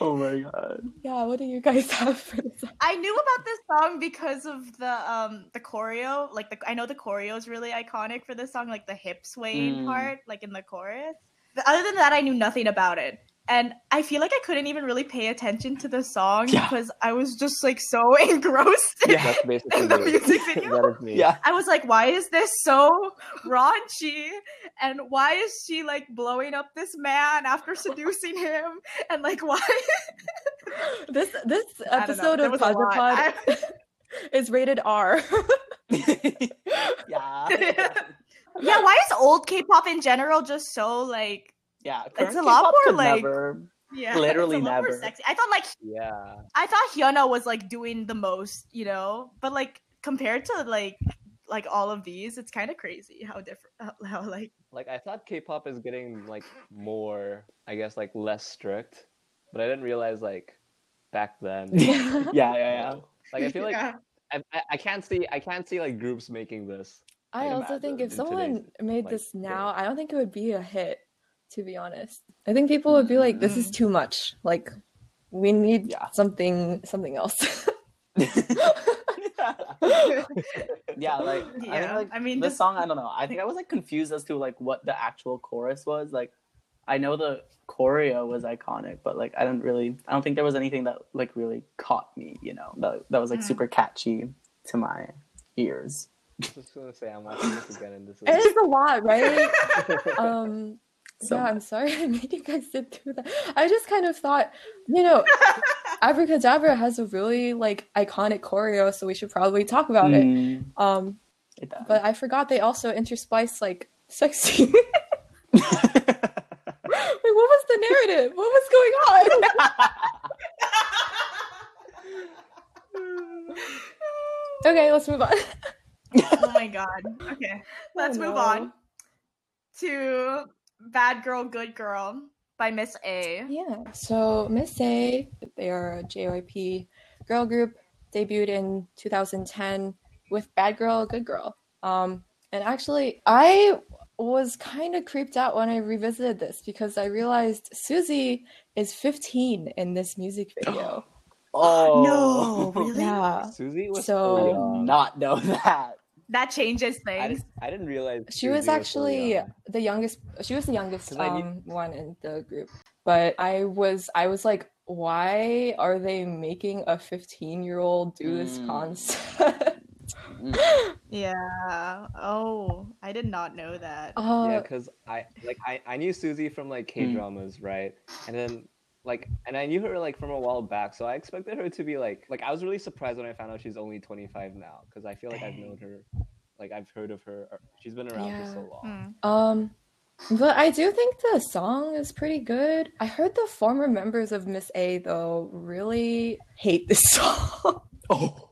Oh my god. yeah what do you guys (laughs) have for this I knew about this song because of the um the choreo. Like the I know the choreo is really iconic for this song, like the hip swaying Mm. part, like in the chorus. But other than that, I knew nothing about it. And I feel like I couldn't even really pay attention to the song Yeah. because I was just like so (laughs) engrossed Yeah. That's basically in the me. music (laughs) video. that is me. Yeah. I was like, why is this so raunchy? And why is she like blowing up this man after (laughs) seducing him? And like, why? this this I don't know. episode of was. Pod I- is rated r yeah. yeah, why is old K-pop in general just so like? Yeah. It's current a lot K-pop more like- never- Yeah, Literally it's a lot more never. Sexy. I thought like Yeah. I thought Hyuna was like doing the most, you know, but like compared to like like all of these, it's kind of crazy how different how, how like Like I thought K-pop is getting like more, I guess, like less strict, but I didn't realize like back then. (laughs) Yeah, yeah, yeah. Like I feel like Yeah. I, I, I can't see I can't see like groups making this. i I'd also think if someone made like, this day. now i don't think it would be a hit to be honest i think people would be like this is too much like we need Yeah. something something else (laughs) yeah, like I, Yeah, like, I mean, this this- song. I don't know. I think I was like confused as to like what the actual chorus was. Like, I know the choreo was iconic, but like I didn't really. I don't think there was anything that like really caught me. You know, that that was like Mm. super catchy to my ears. I was just gonna say I'm watching this again and this it is is a lot right (laughs) um So yeah i'm sorry (laughs) i made you guys sit through that i just kind of thought you know (laughs) abracadabra has a really like iconic choreo so we should probably talk about it Mm, um it but i forgot they also intersplice like sexy (laughs) Wait, what was the narrative. What was going on? okay, let's move on. oh my god. Okay. Let's Oh, move no. on to Bad Girl, Good Girl by Miss A. Yeah. So Miss A, they are a JYP girl group, debuted in 2010 with Bad Girl, Good Girl. Um, and actually, I was kind of creeped out when I revisited this because I realized Suzy is 15 in this music (gasps) video. Oh No, really? yeah. Suzy was So- I so young. not know (laughs) that. That changes things. didn't, I didn't realize She was Suzy actually young. the youngest. She was the youngest I knew- um, one in the group. But I was, I was like, why are they making a 15 year old do this Mm. concept? Yeah. Oh, I did not know that. Uh, yeah, because I like I, I knew Suzy from like. K dramas, right? And then like and I knew her like from a while back, so I expected her to be like like I was really surprised when I found out she's only 25 now because I feel like I've known her, like I've heard of her. or- She's been around for so long. Hmm. Um, but I do think the song is pretty good. I heard the former members of Miss A though really hate this (laughs) song. Oh,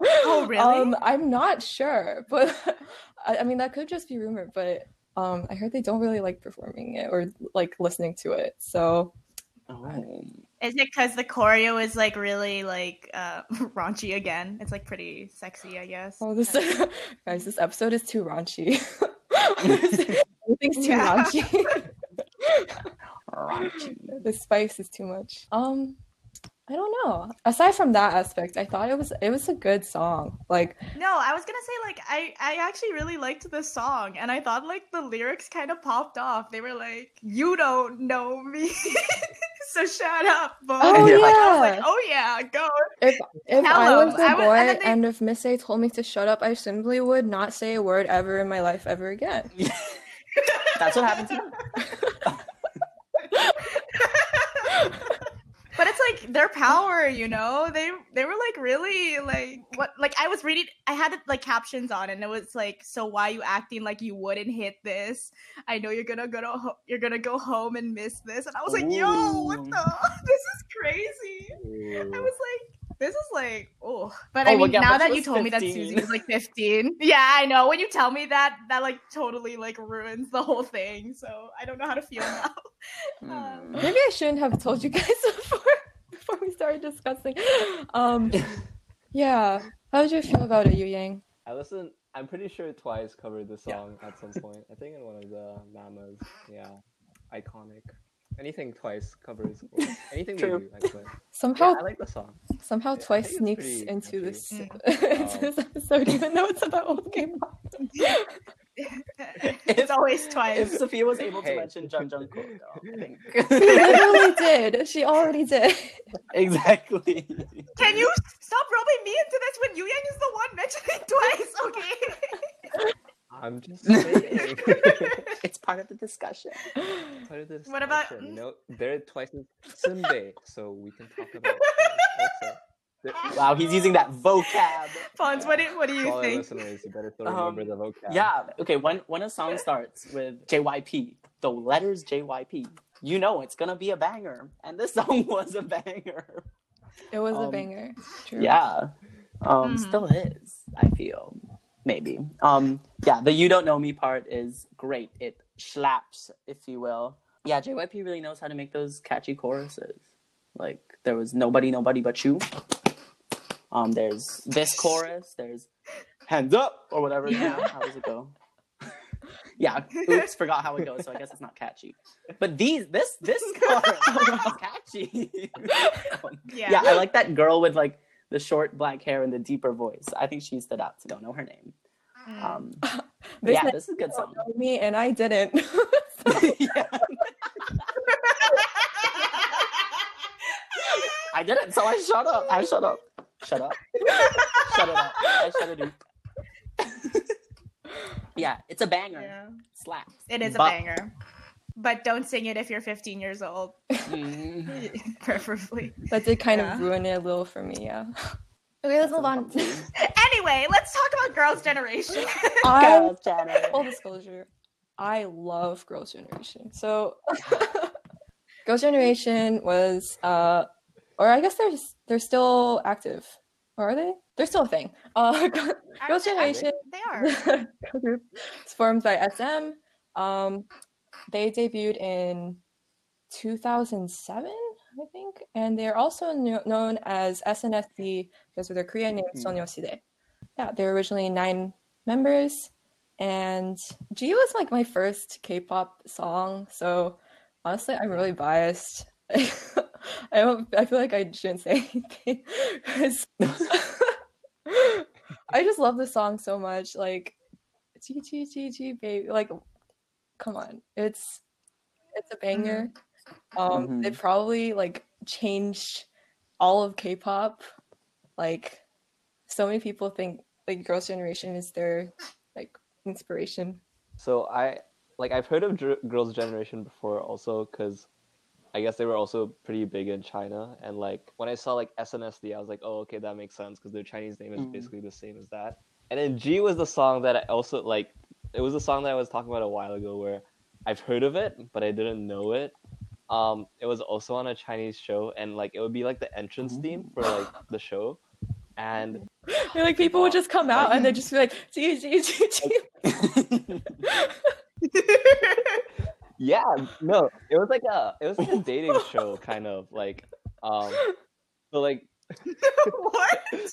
Oh, really? Um, I'm not sure, but (laughs) I, I mean that could just be rumor. But um, I heard they don't really like performing it or like listening to it. So oh. Is it because the choreo is like really like uh (laughs) raunchy again? It's like pretty sexy, I guess. Oh, this (laughs) guys, this episode is too raunchy. (laughs) Everything's too Yeah. raunchy. Raunchy. the spice is too much. Um, I don't know. Aside from that aspect, I thought it was it was a good song. Like, No, I was gonna say like I I actually really liked the song, and I thought like the lyrics kind of popped off. They were like, "You don't know me, so shut up, boy." Oh, Like, I was like, yeah. "Oh yeah, go." if if I Hello. was a I was- boy and they- and if Miss A told me to shut up, I simply would not say a word ever in my life ever again. (laughs) That's what happened to (laughs) me. But it's like their power, you know. They they were like really like what like I was reading. I had like captions on, and it was like, "So why you acting like you wouldn't hit this? I know you're gonna go to ho- you're gonna go home and miss this." And I was like, "Yo, what the? (laughs) This is crazy." I was like, "This is like oh." But Oh, I well, mean, yeah, now that you was told me that Suzy was like (laughs) 15, yeah, I know. When you tell me that, that like totally like ruins the whole thing. So I don't know how to feel now. (laughs) Um. Maybe I shouldn't have told you guys before (laughs) before we started discussing. Um, yeah. How did you feel about it, Yu Yang? I listened. I'm pretty sure Twice covered the Yeah. song at some point. I think in one of the mamas. Yeah, iconic. Anything Twice covers. or anything True. they do, actually. Somehow, Yeah, I like the song. somehow Yeah, Twice sneaks into catchy. this (laughs) Mm. into this episode, even though it's about old K-pop. (laughs) it's always twice. If Sophia was able to Hey. mention Jeon Jungkook, though, I think. (laughs) She literally did. She already did. exactly. Can you stop rubbing me into this when Yu Yang is the one mentioning twice? Okay. I'm (laughs) just saying. it's part of the discussion. Part of this What about- no? They're twice as sunbae, so we can talk about that (laughs) also. They're- (laughs) Wow, he's using that vocab. Fonz, what do, what do To you all our think? listeners, you better still Um, the vocab. Yeah. Okay. When when a song starts with JYP, the letters JYP, you know it's gonna be a banger, and this (laughs) song was a banger. It was a Um, banger. True. Yeah. Um. Mhm. Still is. I feel maybe. Um. Yeah. The you don't know me part is great. It slaps, if you will. Yeah. JYP really knows how to make those catchy choruses. Like there was nobody, nobody but you. Um. There's this chorus. There's hands up or whatever. Yeah. How does it go? (laughs) yeah. Oops. Forgot how it goes. So I guess it's not catchy. But these, this, this chorus is catchy. (laughs) Yeah. yeah, I like that girl with like the short black hair and the deeper voice. I think she stood out. Don't know her name. Mm. Um, (laughs) They yeah, this is good song. me, and I didn't. I didn't, so I shut up. I shut up. Shut up. (laughs) shut it up. I shut it up. (laughs) yeah, it's a banger. Yeah. Slaps. It is a banger. But don't sing it if you're 15 years old, (laughs) Mm. preferably. that did kind Yeah. of ruin it a little for me. Yeah. Okay, let's move on. Anyway, let's talk about Girls' Generation. I Girls' Generation. full disclosure, I love Girls' Generation. So Girls' Generation was, uh, or I guess they're they're still active. Or are they? They're still a thing. (laughs) Uh, Girls' Generation (laughs) They are. (laughs) group formed by SM. Um, they debuted in 2007, I think, and they're also kno- known as SNSD because of their Korean name Mhm. Sonyeoside. Yeah, they're originally nine members, and G was like my first K-pop song, so honestly, I'm really biased. I don't. I feel like I shouldn't say anything (laughs) I just love the song so much. Like, G G G G baby. Like, come on, it's it's a banger. Um, it probably like changed all of K-pop. Like, so many people think like Girls' Generation is their like inspiration. So I like I've heard of Dr- Girls' Generation before also because I guess they were also pretty big in China and like when I saw like SNSD I was like oh okay that makes sense because their Chinese name is Mhm. basically the same as that. And then G was the song that I also like it was a song that I was talking about a while ago where I've heard of it but I didn't know it. Um it was also on a Chinese show and like it would be like the entrance theme for like the show. And (laughs) You're like people would just come out and they'd just be like G G G G. yeah, no, it was like a it was like a (laughs) dating show kind of like um so like (laughs) what? (laughs)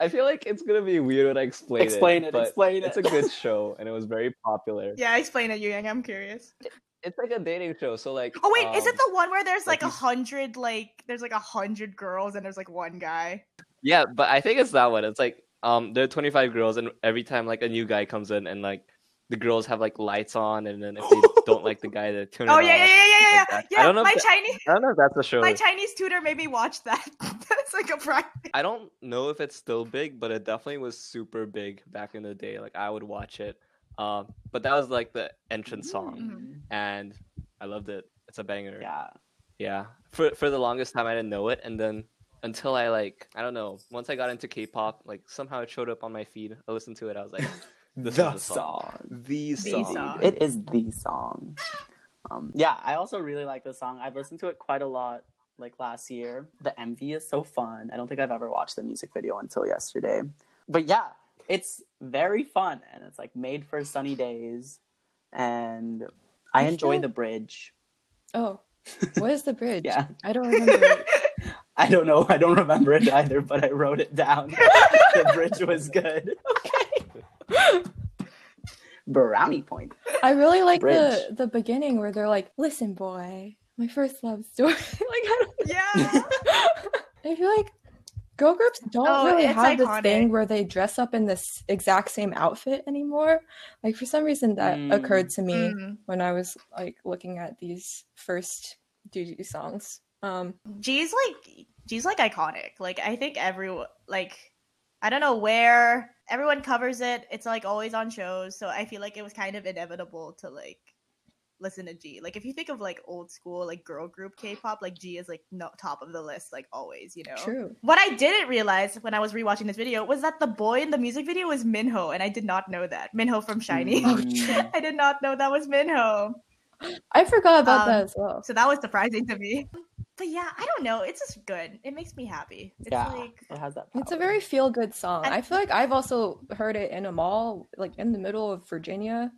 I feel like it's gonna be weird when I explain, it. explain it. Explain it. but Explain It's a good show and it was very popular. Yeah, explain it, Yang. I'm curious. It's like a dating show, so like Oh wait, is it um, the one where there's like like a these- hundred like there's like a hundred girls and there's like one guy? Yeah, but I think it's that one. It's like um there are 25 girls and every time like a new guy comes in and like the girls have like lights on and then if they (laughs) don't like the guy they turn Oh yeah, yeah, yeah, yeah, yeah, like yeah. I don't know if my that- Chinese I don't know if that's the show. my Chinese tutor made me watch that. (laughs) That's like a practice. I don't know if it's still big, but it definitely was super big back in the day. Like I would watch it. Um, but that was like the entrance song, Mm. and I loved it. It's a banger. Yeah. Yeah. For for the longest time, I didn't know it, and then until I like I don't know. Once I got into K-pop, like somehow it showed up on my feed. I listened to it. I was like, this the is the song. song. The The song. song. It is the song. Um, yeah, I also really like the song. I've listened to it quite a lot, like last year. The MV is so fun. I don't think I've ever watched the music video until yesterday. But yeah, it's very fun and it's like made for sunny days. And I I enjoy feel- the bridge. Oh, what is the bridge? (laughs) Yeah, I don't remember. it. (laughs) I don't know. I don't remember it either, but I wrote it down. (laughs) the bridge was good. Brownie point. I really like the Bridge. the beginning where they're like, "Listen, boy, my first love story." (laughs) like, I don't. Yeah. (laughs) I feel like girl groups don't Oh, really it's have this thing where they dress up in this exact same outfit anymore. Like for some reason that Mm. occurred to me Mhm. when I was like looking at these first Juju songs. Um, G's like G's like iconic. Like I think everyone like I don't know where everyone covers it. It's like always on shows, so I feel like it was kind of inevitable to like listen to G. Like if you think of like old school like girl group K-pop, like G is like no top of the list like always, you know. true. What I didn't realize when I was rewatching this video was that the boy in the music video was Minho, and I did not know that. Minho from SHINee. Mm. (laughs) I did not know that was Minho. I forgot about Um, that as well. So that was surprising to me. But yeah, I don't know. It's just good. It makes me happy. It's yeah, like it has that. It's a very feel good song. And- I feel like I've also heard it in a mall, like in the middle of Virginia.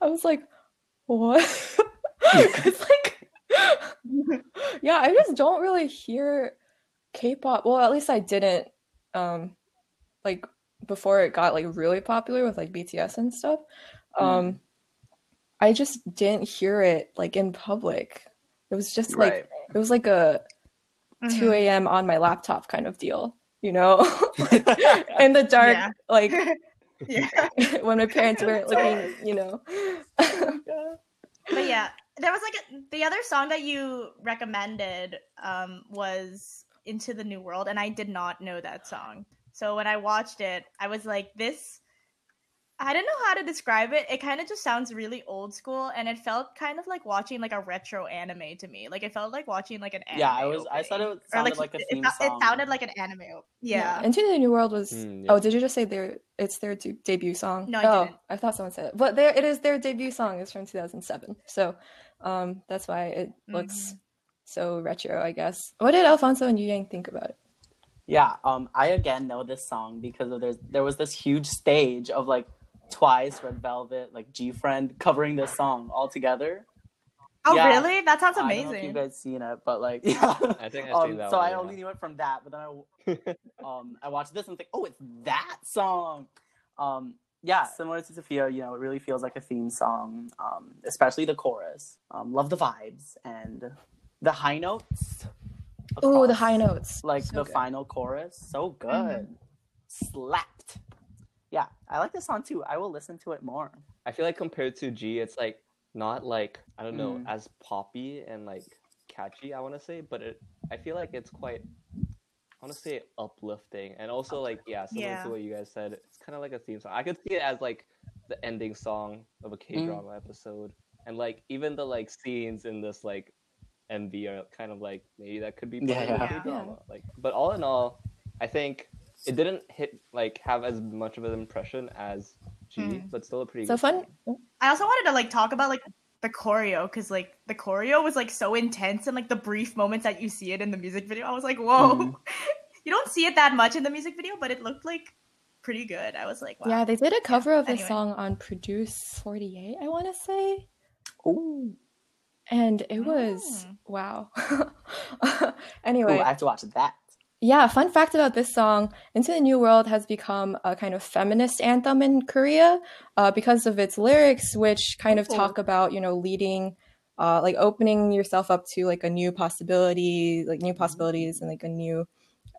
I was like, what? (laughs) 'Cause, like, (laughs) yeah, I just don't really hear K-pop. Well, at least I didn't, um, like before it got like really popular with like BTS and stuff. Um, I just didn't hear it like in public. It was just like Right. it was like a Mhm. 2 a.m. on my laptop kind of deal, you know? (laughs) (laughs) in the dark, Yeah. like (laughs) yeah. when my parents weren't looking, you know. But yeah, there was like a, the other song that you recommended um was Into the New World and I did not know that song. So when I watched it, I was like this I don't know how to describe it. It kind of just sounds really old school and it felt kind of like watching like a retro anime to me. Like it felt like watching like an anime. Yeah, I was. I thought it opening. sounded like, a it, theme it, song. it sounded like an anime. op- Yeah. Into the New World was. Mm, Oh, did you just say their? It's their de- debut song. No, I oh, didn't. I thought someone said it, but there it is. Their debut song is from 2007. So, Um, that's why it Mm-hmm. looks so retro, I guess. What did Alfonso and Yu Yang think about it? Yeah, um, I again know this song because of there's there was this huge stage of like Twice, Red Velvet, like G Friend covering this song all together. Oh, Yeah. really? That sounds I don't know if amazing. you guys seen it, but like (laughs) yeah. I think I've um, seen that so one, I yeah. only knew it from that, but then I (laughs) um I watched this and think, oh, it's that song. Um, yeah, similar to Sophia, you know, it really feels like a theme song. Um, especially the chorus. Um, love the vibes and the high notes. Oh, the high notes. Like So the good. final chorus, so good. Slapped. Yeah, I like this song too. I will listen to it more. I feel like compared to G, it's like not like I don't know Mm. as poppy and like catchy. I want to say, but it I feel like it's quite I want to say uplifting and also like yeah, similar Yeah. to what you guys said. It's kind of like a theme song. I could see it as like the ending song of a Mm. K drama episode, and like even the like scenes in this like MV are kind of like maybe that could be part Yeah, yeah. K drama. Like, but all in all, I think it didn't hit like have as much of an impression as G, Mm. but still a pretty So good fun. song. I also wanted to like talk about like the choreo because like the choreo was like so intense and like the brief moments that you see it in the music video. I was like, whoa. Mhm. (laughs) you don't see it that much in the music video, but it looked like pretty good. I was like, wow. Yeah, they did a cover of the Anyway. song on Produce 48, I want to say. Ooh. And it was Mm. wow. (laughs) Ooh, anyway, I have to watch that. Yeah, fun fact about this song Into the New World has become a kind of feminist anthem in Korea uh, because of its lyrics, which kind of talk about, you know, leading, uh, like opening yourself up to like a new possibility, like new possibilities and like a new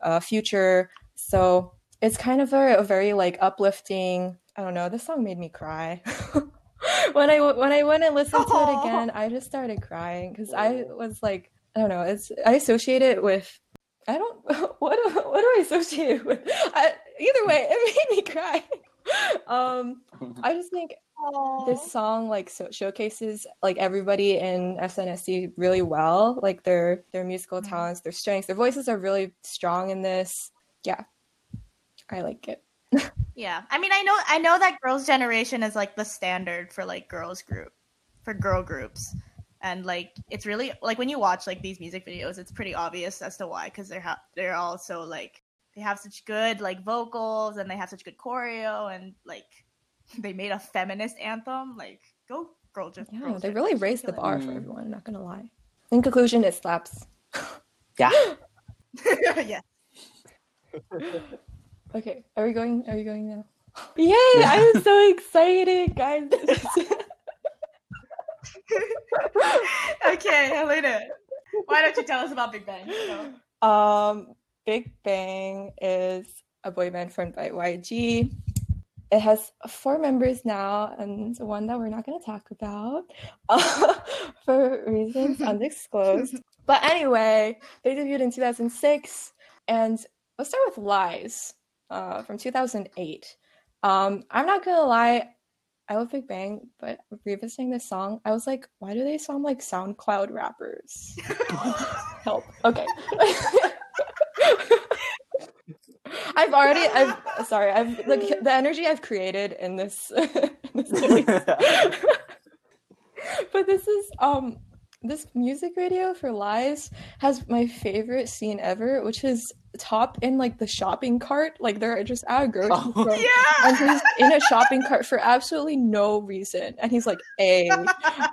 uh, future. So it's kind of a, a very like uplifting. I don't know. This song made me cry. (laughs) when I when I went and listened to it (laughs) again, I just started crying because I was like, I don't know. It's I associate it with. I don't. (laughs) What do, what do I associate it (laughs) with? I, either way, it made me cry. (laughs) Um, I just think this song like so showcases like everybody in SNSD really well. Like their their musical Mhm. talents, their strengths, their voices are really strong in this. Yeah, I like it. Yeah. I mean, I know I know that Girls' Generation is like the standard for like girls group for girl groups. And like it's really like when you watch like these music videos, it's pretty obvious as to why cuz they're ha- they're all so like they have such good like vocals and they have such good choreo and like (laughs) they made a feminist anthem. Like go girl just Yeah, they really raised the bar for Mm. everyone. Not gonna lie. In conclusion, it slaps. (laughs) Yeah. (laughs) yeah. Okay, are we going? Are we going now? Yay! I'm so excited, guys. (laughs) okay, Helena. Why don't you tell us about Big Bang? So- Um, Big Bang is a boy band formed by YG. It has four members now, and one that we're not going to talk about uh, (laughs) for reasons (laughs) undisclosed. But anyway, they debuted in 2006, and let's start with Lies uh, from 2008. Um, I'm not gonna lie, I love Big Bang, but revisiting this song, I was like, why do they sound like SoundCloud rappers? (laughs) Help. Okay. (laughs) I've already I've sorry, I've like the energy I've created in this, (laughs) in this but this is um this music video for Lies has my favorite scene ever, which is Top in like the shopping cart. Like they're just at a grocery Oh. store yeah. and he's in a shopping cart for absolutely no reason. And he's like, A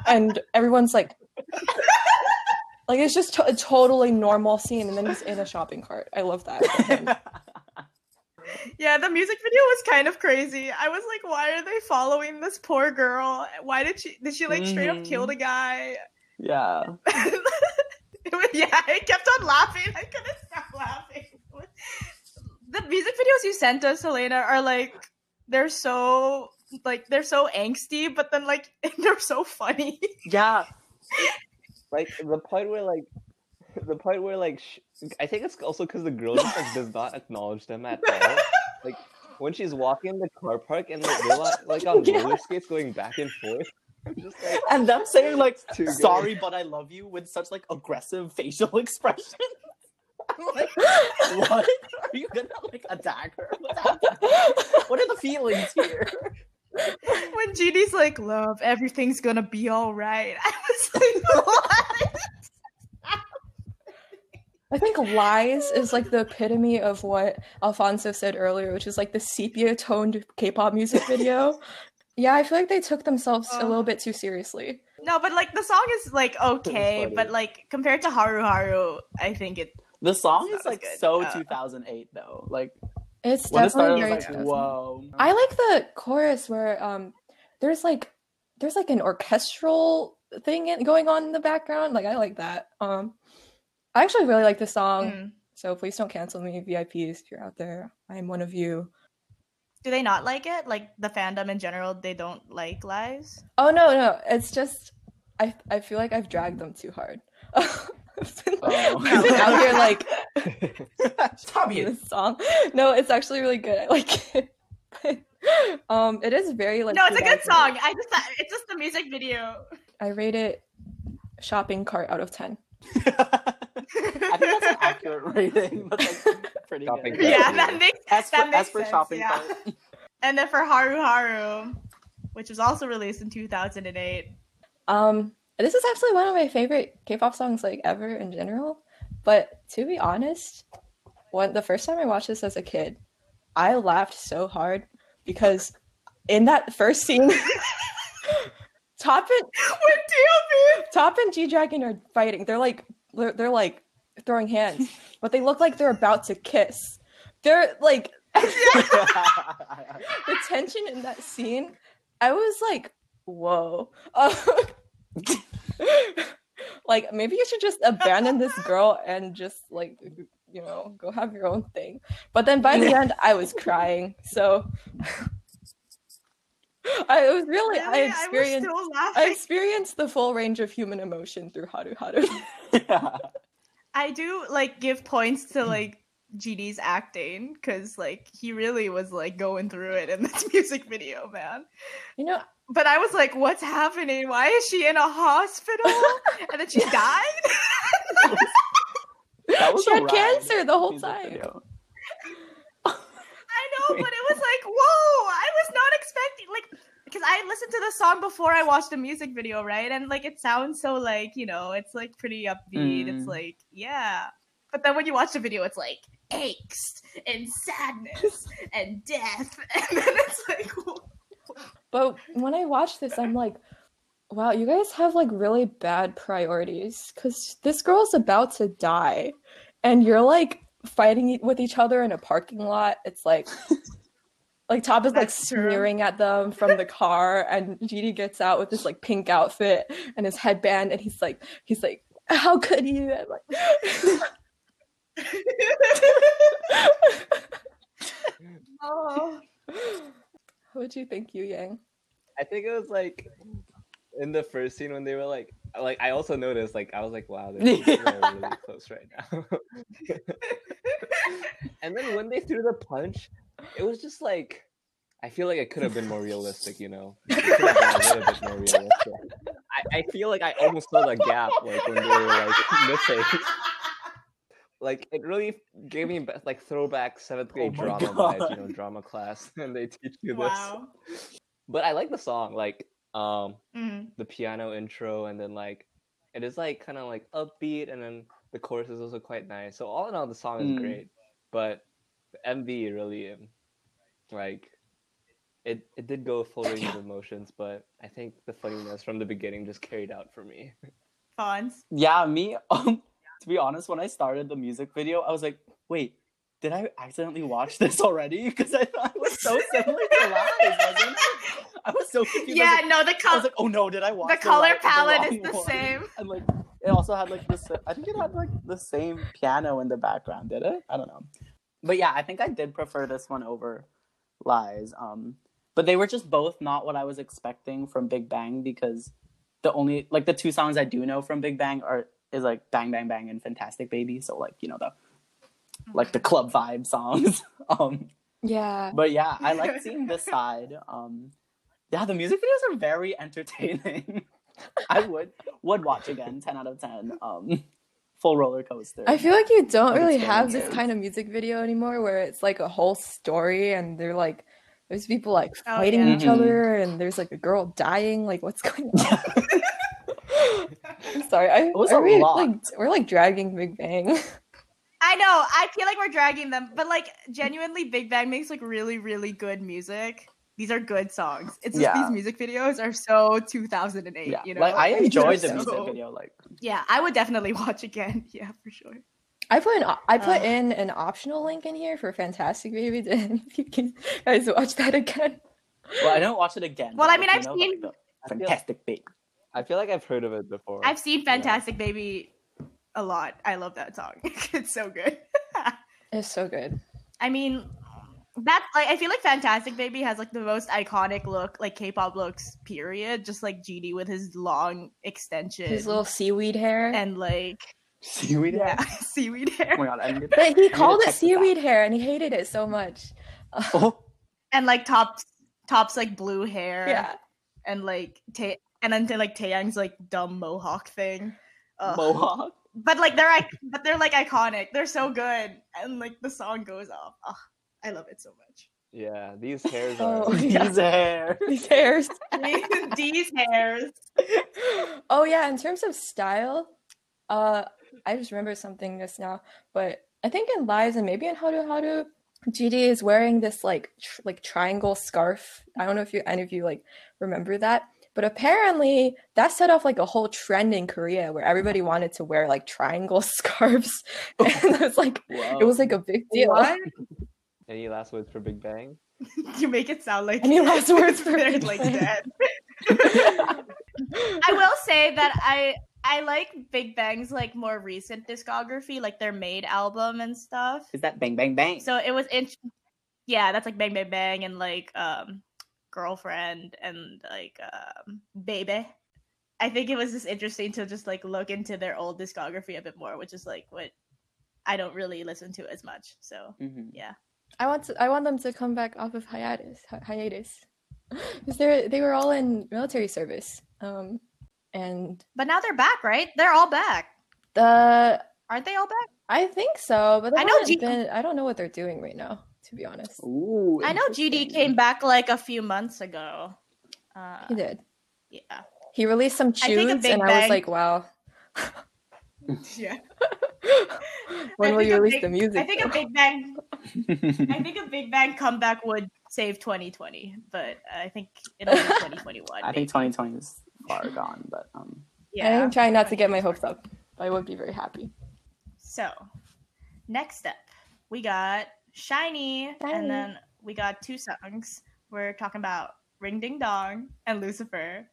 and everyone's like (laughs) like it's just to- a totally normal scene and then he's in a shopping cart. I love that. (laughs) Yeah, the music video was kind of crazy. I was like, why are they following this poor girl? Why did she did she like straight up Mhm. kill the guy? Yeah. (laughs) Yeah, I kept on laughing. I couldn't stop laughing. The music videos you sent us, Helena, are like they're so like they're so angsty, but then like (laughs) they're so funny. Yeah. (laughs) like the part where like the part where like sh- I think it's also because the girl just like does not acknowledge them at all. like when she's walking in the car park and like they're like, like on Yeah. roller skates going back and forth. I'm (laughs) just like And them saying like (laughs) too good. sorry but I love you with such like aggressive facial (laughs) expression. I'm like, what? Are you gonna like attack her? What's? What are the feelings here? when Jeannie's like, "Love, everything's gonna be all right." I was like, "What?" I think Lies is like the epitome of what Alfonso said earlier, which is like the sepia toned K pop music video. Yeah, I feel like they took themselves a little bit too seriously. No, but like the song is like okay, but like compared to Haru Haru, I think it. The song is like good. so Uh, 2008 though. Like It's when it started, definitely I very was like, whoa. I like the chorus where um there's like there's like an orchestral thing in, going on in the background. Like I like that. Um I actually really like the song. Mm. So please don't cancel me, VIPs, if you're out there. I'm one of you. Do they not like it? Like the fandom in general, they don't like lies. Oh no, no, it's just I I feel like I've dragged them too hard. (laughs) I've been, Oh. (laughs) I've been out here like (laughs) Stop it. this song. No, it's actually really good. I like it. But, um, it is very like. no, it's a good 2000. song. I just it's just the music video. I rate it shopping cart out of ten. I think that's an accurate (laughs) rating. That's like pretty Shopping good. yeah, that makes As for, that makes as for sense, shopping yeah. cart, (laughs) And then for Haru Haru, which was also released in 2008. Um, this is actually one of my favorite K-pop songs like ever in general. But to be honest, when the first time I watched this as a kid, I laughed so hard because in that first scene, (laughs) Top and Top and G Dragon are fighting. They're like they're, they're like throwing hands, but they look like they're about to kiss. They're like (laughs) the tension in that scene. I was like, whoa. Uh, (laughs) like maybe you should just abandon this girl and just like you know go have your own thing. But then by the end, I was crying. So (laughs) (laughs) I was really I experienced. I was still I experienced the full range of human emotion through Haru Haru. yeah. (laughs) I do like give points to mm. like GD's acting because like he really was like going through it in (laughs) this music video, man. You know, But I was like, what's happening? Why is she in a hospital? and then she died? That was she had rad cancer the whole music time. video. (laughs) But it was like, whoa! I was not expecting like because I listened to the song before I watched the music video, right? And like it sounds so like you know, it's like pretty upbeat. It's Mm. like yeah, but then when you watch the video, it's like angst and sadness (laughs) and death, (laughs) and then it's like, But when I watch this, I'm like, wow, you guys have like really bad priorities because this girl's about to die, and you're like fighting e- with each other in a parking lot. It's like, (laughs) like Top is like That's true. sneering at them from the car, and Genie gets out with this like pink outfit and his headband, and he's like, he's like, how could you? I'm like, (laughs) (laughs) oh, What'd you think, Yu Yang? I think it was like in the first scene when they were like, like I also noticed, like I was like, wow, they're (laughs) really, really close right now. (laughs) and then when they threw the punch, it was just like, I feel like it could have been more realistic, you know. It been a little bit more realistic. I, I feel like I almost saw the gap, like when they were like (laughs) missing. Like it really gave me like throwback seventh oh grade Oh drama vibes, you know, drama class, and they teach you this. But I like the song, like um Mm. the piano intro and then like it is like kind of like upbeat and then the chorus is also quite nice so all in all the song is Mm. great but the mv really like it it did go full range of (clears throat) emotions but i think the funniness from the beginning just carried out for me Fonz. Yeah, me. (laughs) Um, to be honest, when I started the music video, I was like, "Wait, did I accidentally watch this already?" (laughs) Because I thought it was so similar to (laughs) Lies, wasn't it? I was so confused. Yeah, like- no, the I was color, like, "Oh no, did I watch the color right- palette wrong is the one?" same. And like, it also had like this. I think it had like the same piano in the background. Did it? I don't know. But yeah, I think I did prefer this one over Lies. Um, but they were just both not what I was expecting from Big Bang because the only like the two songs I do know from Big Bang are is like Bang Bang Bang and Fantastic Baby. So like you know the like the club vibe songs. (laughs) um, Yeah. but yeah, I like (laughs) seeing this side. Um, yeah, the music videos are very entertaining. (laughs) I would would watch again, ten out of ten. Um, full roller coaster. I feel like you don't really have this kind of music video anymore where it's like a whole story and they're like There's people like Oh, fighting yeah. each Mhm. other, and there's like a girl dying. Like, what's going on? I'm sorry. I, was a we, lot. Like, we're like dragging Big Bang. I know. I feel like we're dragging them, but like genuinely, Big Bang makes like really, really good music. These are good songs. It's just Yeah. these music videos are so 2008. Yeah, You know, like I They're enjoyed the so- music video. Like, Yeah, I would definitely watch again. (laughs) Yeah, for sure. I put an, I put Uh. in an optional link in here for Fantastic Baby. To, (laughs) if you can guys watch that again. well, I don't watch it again. Well, I mean, I've you know, like, seen- the fantastic baby. I feel like I've heard of it before. I've seen Yeah. Fantastic Baby a lot. I love that song. (laughs) it's so good. (laughs) It's so good. I mean, that like I feel like Fantastic Baby has like the most iconic look, like K-pop looks. Period. Just like GD with his long extension His little seaweed hair. and like Seaweed. yeah, (laughs) seaweed hair. Oh my god, I need but he to called it check this out. seaweed hair, and he hated it so much. Oh, and like tops tops like blue hair yeah. and like Ta- and then like Taeyang's like dumb mohawk thing Ugh. mohawk. But like they're like but they're like iconic they're so good and like the song goes off Ugh, I love it so much Yeah, these hairs Oh, are. (laughs) yeah. His hair. These hairs. (laughs) (laughs) these hairs oh yeah, in terms of style, uh, I just remember something just now. But I think in Lies and maybe in Haru Haru, GD is wearing this like tr- like triangle scarf. I don't know if you any of you like remember that. But apparently that set off like a whole trend in Korea where everybody wanted to wear like triangle (laughs) scarves. (laughs) and it was like it was like a big deal. what (laughs) Any last words for Big Bang? you make it sound like Any last words for they're Big like Bang? dead I will say that I I like Big Bang's like more recent discography like their Made album and stuff Is that bang bang bang? So it was int- yeah, that's like Bang Bang Bang and like um girlfriend and like um baby. I think it was just interesting to just like look into their old discography a bit more, which is like what I don't really listen to as much. So Mhm. yeah. I want to, I want them to come back off of hiatus hi- hiatus (laughs) because they they were all in military service. Um, and But now they're back, right? They're all back. the Aren't they all back? I think so, but I know haven't G- been, I don't know what they're doing right now, to be honest. Ooh, I know GD came back like a few months ago. Uh, He did. yeah. He released some I think a tunes, Big and I was like, wow. (laughs) Yeah. (laughs) when I will you release big- the music? I think a? Big Bang (laughs) I think a Big Bang comeback would save 2020, but I think it'll be 2021. I think 2020 is far gone, but um, yeah. I'm trying not to get my hopes up. But I would be very happy. So, next up, we got SHINee, SHINee. and then we got two songs. We're talking about Ring Ding Dong and Lucifer.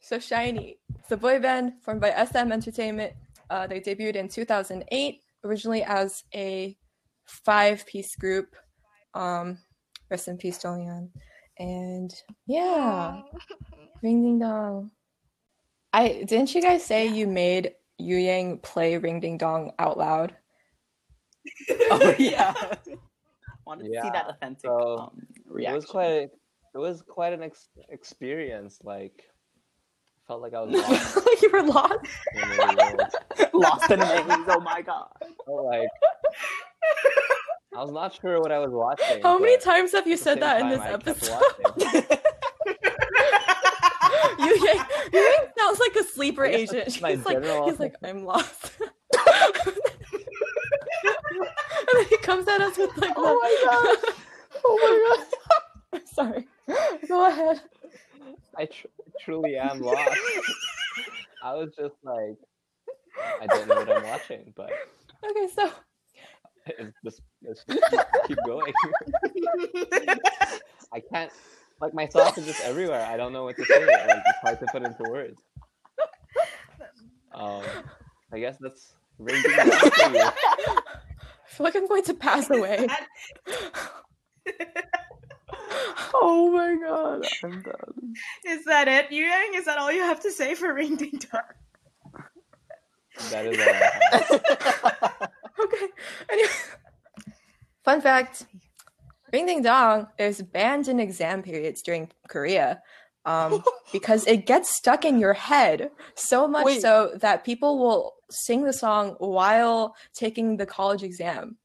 So SHINee. It's a boy band formed by SM Entertainment. Uh, they debuted in 2008, originally as a five-piece group. Um, rest in peace, Jonghyun. And yeah, Ring Ding Dong. I didn't you guys say you made Yu Yang play Ring Ding Dong out loud? (laughs) oh yeah, wanted to see that authentic so um, It was quite. It was quite an ex- experience. Like, felt like I was (laughs) lost you were lost. the (laughs) lost in a maze. Oh my god. Like I was not sure what I was watching. How many times have you said that in this I episode? watching. Yu Yang, sounds like a sleeper agent. that's my He's like, general- he's like, I'm lost. (laughs) and then he comes at us with like, Oh my god! (laughs) Oh my god! (laughs) Sorry. Go ahead. I tr- truly am lost. I was just like, I don't know what I'm watching, but Okay, so it's just, it's just keep going. I can't, like, my thoughts are just everywhere. I don't know what to say. Like, it's hard to put into words. Um, I guess that's ringing feel like I'm going to pass (laughs) away. (laughs) Oh my god. I'm done. Is that it, Yu Yang? Is that all you have to say for Ring Ding Dong? That is all (laughs) okay. Anyway. Fun fact Ring Ding Dong is banned in exam periods during Korea um, because it gets stuck in your head so much Wait. so that people will sing the song while taking the college exam.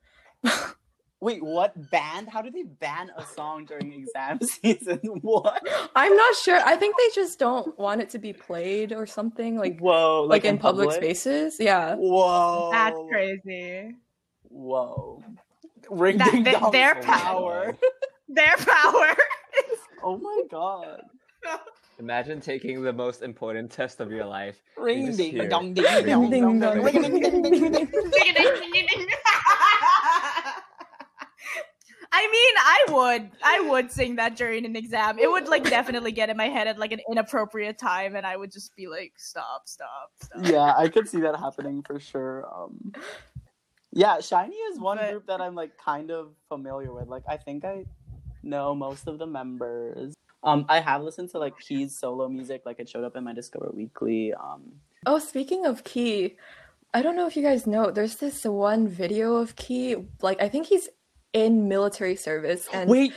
(laughs) Wait, what band? How do they ban a song during exam (laughs) season? What? I'm not sure. I think they just don't want it to be played or something like Whoa! like, in public, spaces. Yeah. Whoa! That's crazy. Whoa! Ring That- ding they- dong their power. (laughs) Their power. Oh my god! Imagine taking the most important test of your life. Ring just ding hear dong it. ding Ring dong ding dong dong. dong. Ring ding ding ding ding. (laughs) I mean, I would, I would sing that during an exam. It would like definitely get in my head at like an inappropriate time, and I would just be like, "Stop, stop, stop." Yeah, I could see that happening for sure. Um, yeah, SHINee is one But- group that I'm like kind of familiar with. Like, I think I know most of the members. Um, I have listened to like Key's solo music. Like, it showed up in my Discover Weekly. Um, Oh, speaking of Key, I don't know if you guys know, there's this one video of Key, like I think he's in military service and wait,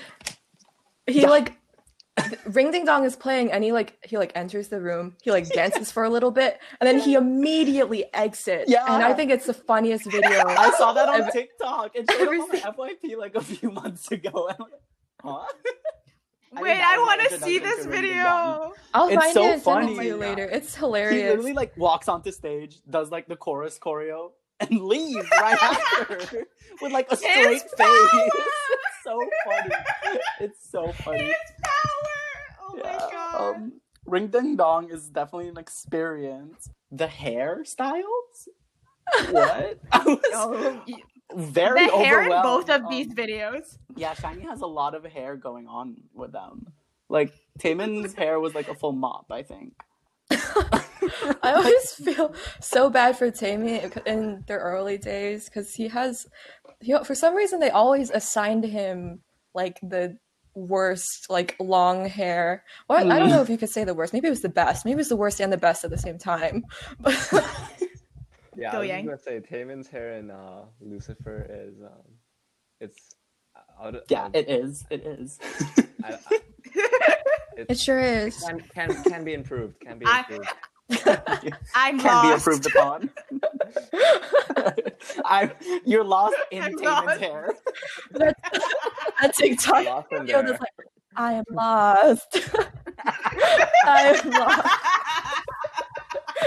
he yeah. like Ring Ding Dong is playing and he like he like enters the room, he like dances for a little bit, and then he immediately exits. Yeah. And I think it's the funniest video. I saw that on I've- TikTok. It showed up on FYP like a few months ago. And (laughs) I'm like, huh? (laughs) I think Wait, that I want to see this to Ring Ding Dong. video. I'll It's find so it and send it to you later. It's hilarious. He literally like walks onto stage, does like the chorus choreo, and leaves right (laughs) after with like a straight His face. power! (laughs) It's so funny. It's so funny. His power! Oh my god. Um, Ring Ding Dong is definitely an experience. The hairstyles? (laughs) What? I was Oh, y- very the hair in both of these Um, videos. Yeah, SHINee has a lot of hair going on with them. Like Taemin's (laughs) hair was like a full mop, I think. (laughs) I (laughs) always feel so bad for Taemin in their early days because he has, you know, for some reason, they always assigned him like the worst, like long hair. Well, I don't know if you could say the worst. Maybe it was the best. Maybe it was the worst and the best at the same time. But Yeah, Go I was Yang. gonna say Taemin's hair in uh, Lucifer is um, it's out of, Yeah, um, it is. It is. I, I, (laughs) it it's, sure is. can can can be improved. Can be I- improved. (laughs) I'm Can be lost. improved upon. (laughs) I'm. you're lost in I'm Taemin's lost. hair. That, that TikTok Lost in video there. that's like, I am lost. I am lost.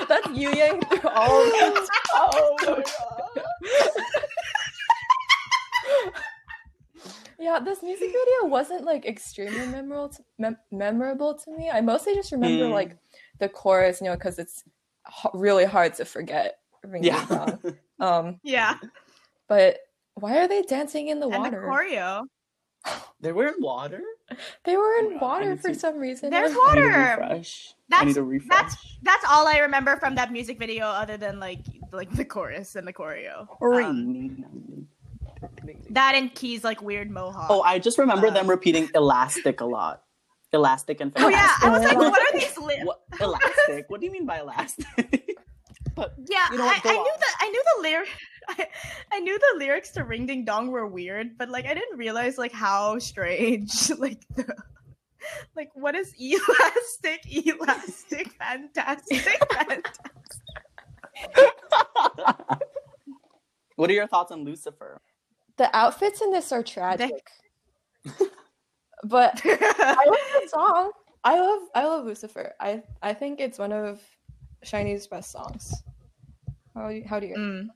That's Yu Yang through all of it. (laughs) Oh my god. Yeah, this music video wasn't like extremely memorable to, mem- memorable to me. I mostly just remember Hmm. like the chorus, you know, because it's h- really hard to forget. Ring Yeah. Dong. (laughs) Um, yeah. but why are they dancing in the And the water? choreo. they were in water? They were in my water for to- some reason. There's I- I need to water. refresh. I That's- need to refresh. that's- That's all I remember from that music video, other than like like the chorus and the choreo. Um, that and Key's like weird mohawk. Oh, I just remember Uh, them repeating elastic a lot. Elastic and Oh, yeah, I was like, what are these? (laughs) Li- What elastic? What do you mean by elastic? (laughs) but yeah, You know I, what, go I knew the I knew the lyric. (laughs) I, I knew the lyrics to Ring Ding Dong were weird, but like I didn't realize like how strange (laughs) like the like what is elastic, (laughs) elastic, fantastic, fantastic. what are your thoughts on Lucifer? the outfits in this are tragic. but I love the song. I love I love Lucifer. I I think it's one of SHINee's best songs. How do you, how do you? Mm,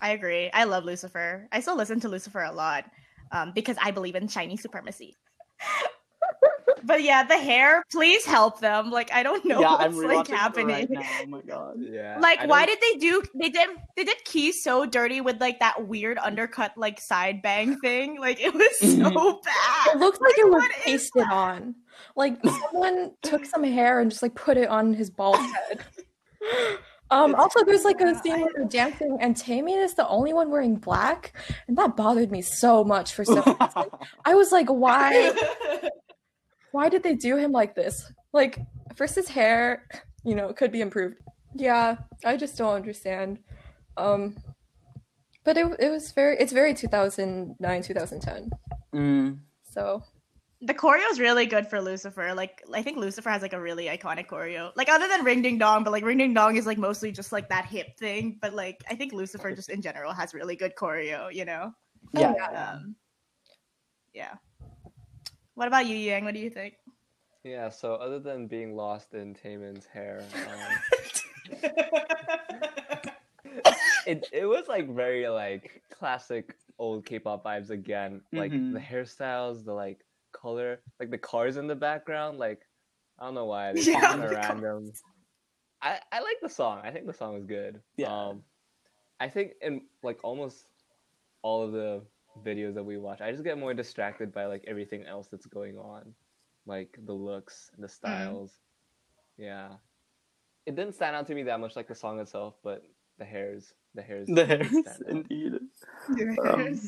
I agree. I love Lucifer. I still listen to Lucifer a lot um, because I believe in SHINee supremacy. (laughs) but yeah, the hair, please help them. Like I don't (laughs) know yeah, what's I'm like happening. right now. Oh my god. (laughs) Yeah. Like, why did they do? They did. They did Key so dirty with like that weird undercut, like side bang thing. Like it was so bad. It bad. looked like it was What is pasted on. Like someone took some hair and just like put it on his bald head. Um, also, there's like a scene where they're dancing, and Taemin is the only one wearing black, and that bothered me so much for some reason. (laughs) I was like, why? (laughs) why did they do him like this? Like, first his hair, you know, could be improved. Yeah, I just don't understand. Um, but it it was very it's very 2009 2010. Mm. The choreo is really good for Lucifer. Like I think Lucifer has like a really iconic choreo. Like other than Ring Ding Dong, but like Ring Ding Dong is like mostly just like that hip thing. But like I think Lucifer just in general has really good choreo. You know. Yeah. yeah. Um, Yeah. What about you, Yang? What do you think? Yeah, so other than being lost in Taemin's hair, um, (laughs) it it was like very like classic old K-pop vibes again. Like Mhm. the hairstyles, the like color, like the cars in the background. Like I don't know why (laughs) they Yeah, kind of the random. I I like the song. I think the song is good. Yeah. Um, I think in like almost all of the videos that we watch, I just get more distracted by like everything else that's going on, like the looks and the styles. Yeah, it didn't stand out to me that much like the song itself, but the hairs, the hairs, The hairs, stand out. indeed. Um,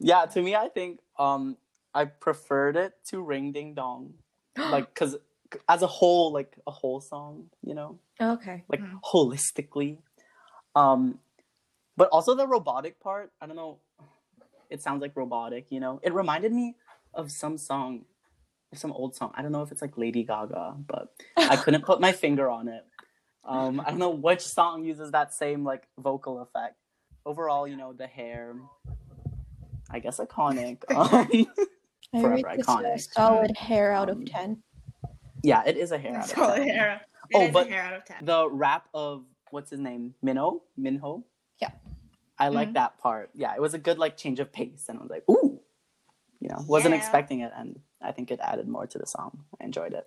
Yeah, to me, I think um I preferred it to Ring Ding Dong, (gasps) like because as a whole, like a whole song, you know, Okay. like Mhm. holistically. Um, but also the robotic part. I don't know. It sounds like robotic, you know. It reminded me of some song, some old song. I don't know if it's like Lady Gaga, but I couldn't put my finger on it. Um, I don't know which song uses that same like vocal effect. Overall, you know, the hair, I guess iconic. Um, (laughs) (laughs) Forever rate this a iconic. solid hair out of Um, 10. yeah, it is a hair. out of 10. hair. It Oh, is a but hair out of ten. The rap of what's his name, Minho, Minho. Yeah. I like Mhm. that part. Yeah, it was a good like change of pace, and I was like, ooh, you know, wasn't Yeah. expecting it, and I think it added more to the song. I enjoyed it.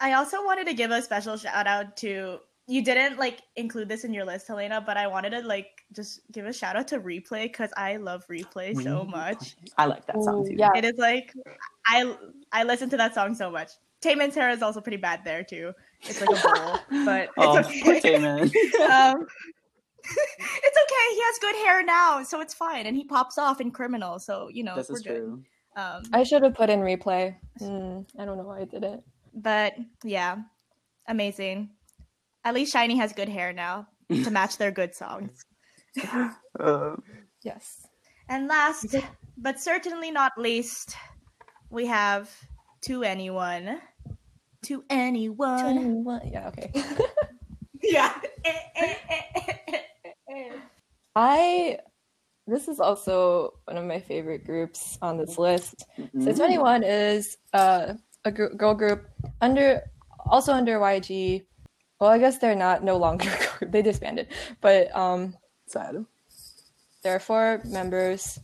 I also wanted to give a special shout out to you didn't like include this in your list, Helena, but I wanted to like just give a shout out to Replay because I love Replay so much. I like that song Ooh, too. yeah. It is like I I listen to that song so much. Taemin's hair is also pretty bad there too. It's like a bowl, (laughs) but it's Oh, poor okay. Taemin. (laughs) um, (laughs) it's okay. He has good hair now, so it's fine. And he pops off in Criminal, so you know this we're is good. true. Um, I should have put in replay. Hmm, I don't know why I didn't. but yeah, amazing. At least SHINee has good hair now to (laughs) match their good songs. (laughs) Uh, Yes. And last, but certainly not least, we have 2NE1. To Anyone. 2NE1. Yeah, okay. (laughs) Yeah. I this is also one of my favorite groups on this list. So mm, 2NE1 is uh, a gr- girl group under also under YG. Well, I guess they're not no longer (laughs) they disbanded, but um, sad. there are four members,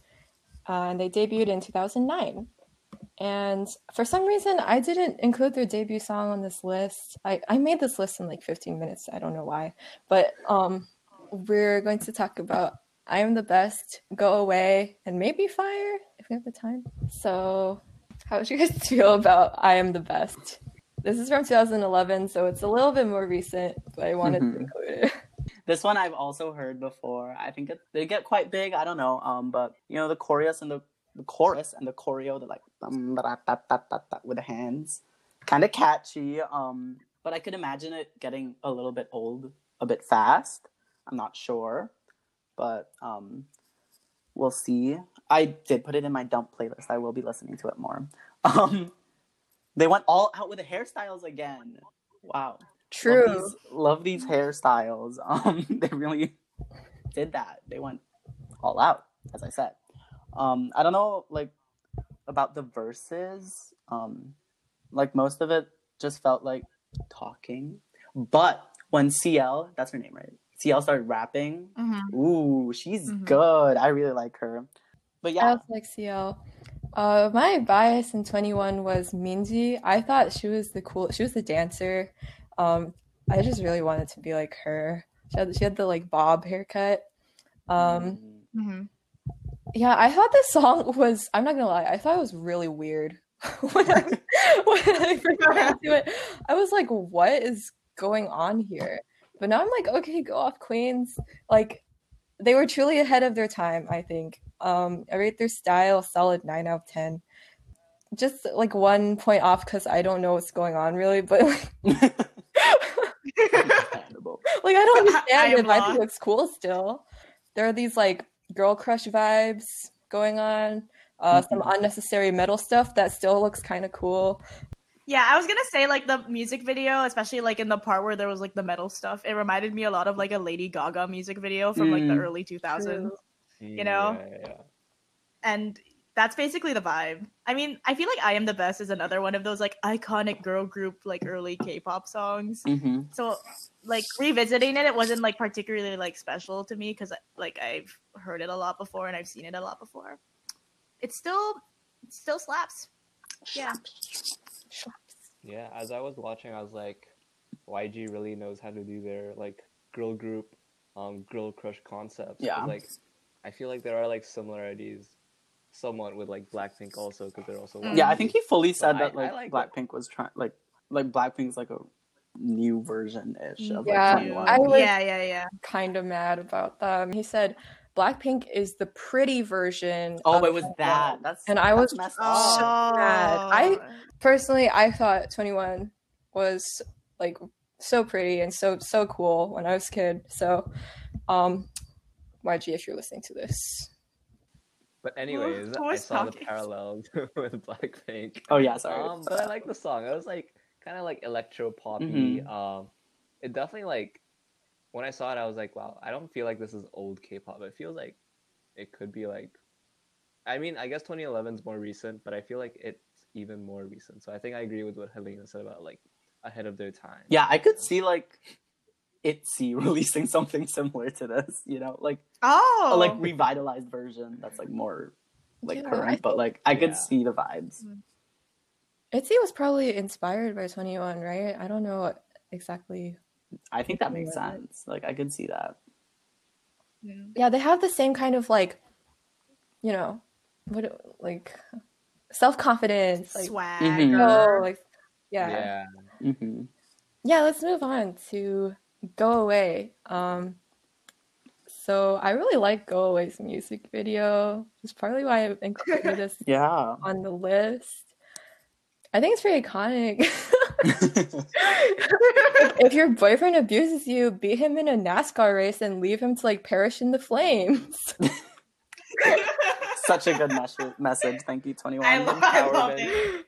uh, and they debuted in 2009. And for some reason, I didn't include their debut song on this list. I, I made this list in like 15 minutes. I don't know why, but um, we're going to talk about I Am the Best, Go Away, and maybe Fire if we have the time. So, how would you guys (laughs) feel about I Am the Best? This is from 2011, so it's a little bit more recent, but I wanted Mhm. to include it. (laughs) This one I've also heard before. I think it, they get quite big. I don't know. Um, but you know the chorus and the, the chorus and the choreo, they're like bum, ba, da, da, da, da, da, with the hands, kind of catchy. Um, but I could imagine it getting a little bit old, a bit fast. I'm not sure, but um, we'll see. I did put it in my dump playlist. I will be listening to it more. (laughs) Um, they went all out with the hairstyles again. Wow. True. Love these, love these hairstyles. (laughs) Um, they really did that. They went all out, as I said. Um, I don't know, like about the verses. Um, like most of it just felt like talking. But when CL, that's her name, right? CL started rapping. Mhm. Ooh, she's Mhm. good. I really like her. But yeah, I also like CL. Uh, my bias in 2NE1 was Minji. I thought she was the cool. She was the dancer. Um, I just really wanted to be like her. She had, she had the like bob haircut. Um, Mm, Mhm. yeah, I thought this song was. I'm not gonna lie. I thought it was really weird (laughs) when I when I first to it. I was like, "What is going on here?" But now I'm like, "Okay, go off, Queens." Like, they were truly ahead of their time. I think. Um, I rate their style solid nine out of ten. Just like one point off because I don't know what's going on really, but like, (laughs) (laughs) like I don't understand I am it. I think it looks cool still. There are these like girl crush vibes going on. Uh, Some Mhm. unnecessary metal stuff that still looks kind of cool. Yeah, I was gonna say like the music video, especially like in the part where there was like the metal stuff. It reminded me a lot of like a Lady Gaga music video from like the Mm. early 2000s, True. You know? Yeah, yeah, yeah. and that's basically the vibe. I mean, I feel like I Am the Best is another one of those like iconic girl group like early K-pop songs. hmm So like revisiting it, it wasn't like particularly like special to me because like I've heard it a lot before and I've seen it a lot before. It still it still slaps. Yeah. Yeah, as I was watching, I was like, YG really knows how to do their like girl group, um, girl crush concepts. Yeah. Like, I feel like there are like similarities, somewhat with like Blackpink also because they're also. Mm. Yeah, I think he fully said I- that I like, like Blackpink was trying like like Blackpink's like a new version ish of Yeah, like 2NE1. I was- yeah, yeah, yeah. kind of mad about them. He said Blackpink is the pretty version. oh, it was 2NE1. that. That's And I that's was messed so up. mad. I- Personally, I thought 2NE1 was like so pretty and so so cool when I was a kid. So, um, YG, if you're listening to this, But anyways, I was saw the parallels (laughs) with Blackpink. Oh yeah, sorry. Um, but I like the song. It was like kind of like electro poppy. Mhm. Um, it definitely like when I saw it, I was like, wow, I don't feel like this is old K-pop. It feels like it could be like. I mean, I guess 2011 is more recent, but I feel like it's even more recent. So I think I agree with what Helena said about like ahead of their time. yeah, I could see like ITZY (laughs) releasing something similar to this, you know, like Oh, a like revitalized version that's like more like Yeah, I current, but like I could Yeah. see the vibes. ITZY was probably inspired by 2NE1, right? I don't know exactly. I think that makes sense. Like I could see that. Mm. Yeah, they have the same kind of like, you know, what like self confidence, like swag. Mhm. oh, like yeah. Yeah. hmm yeah let's move on to go away um so i really like go away's music video it's partly why i included this (laughs) Yeah. on the list i think it's pretty iconic (laughs) if your boyfriend abuses you beat him in a nascar race and leave him to like perish in the flames Such a good mes- message. Thank you, 2NE1. I, lo- I love it.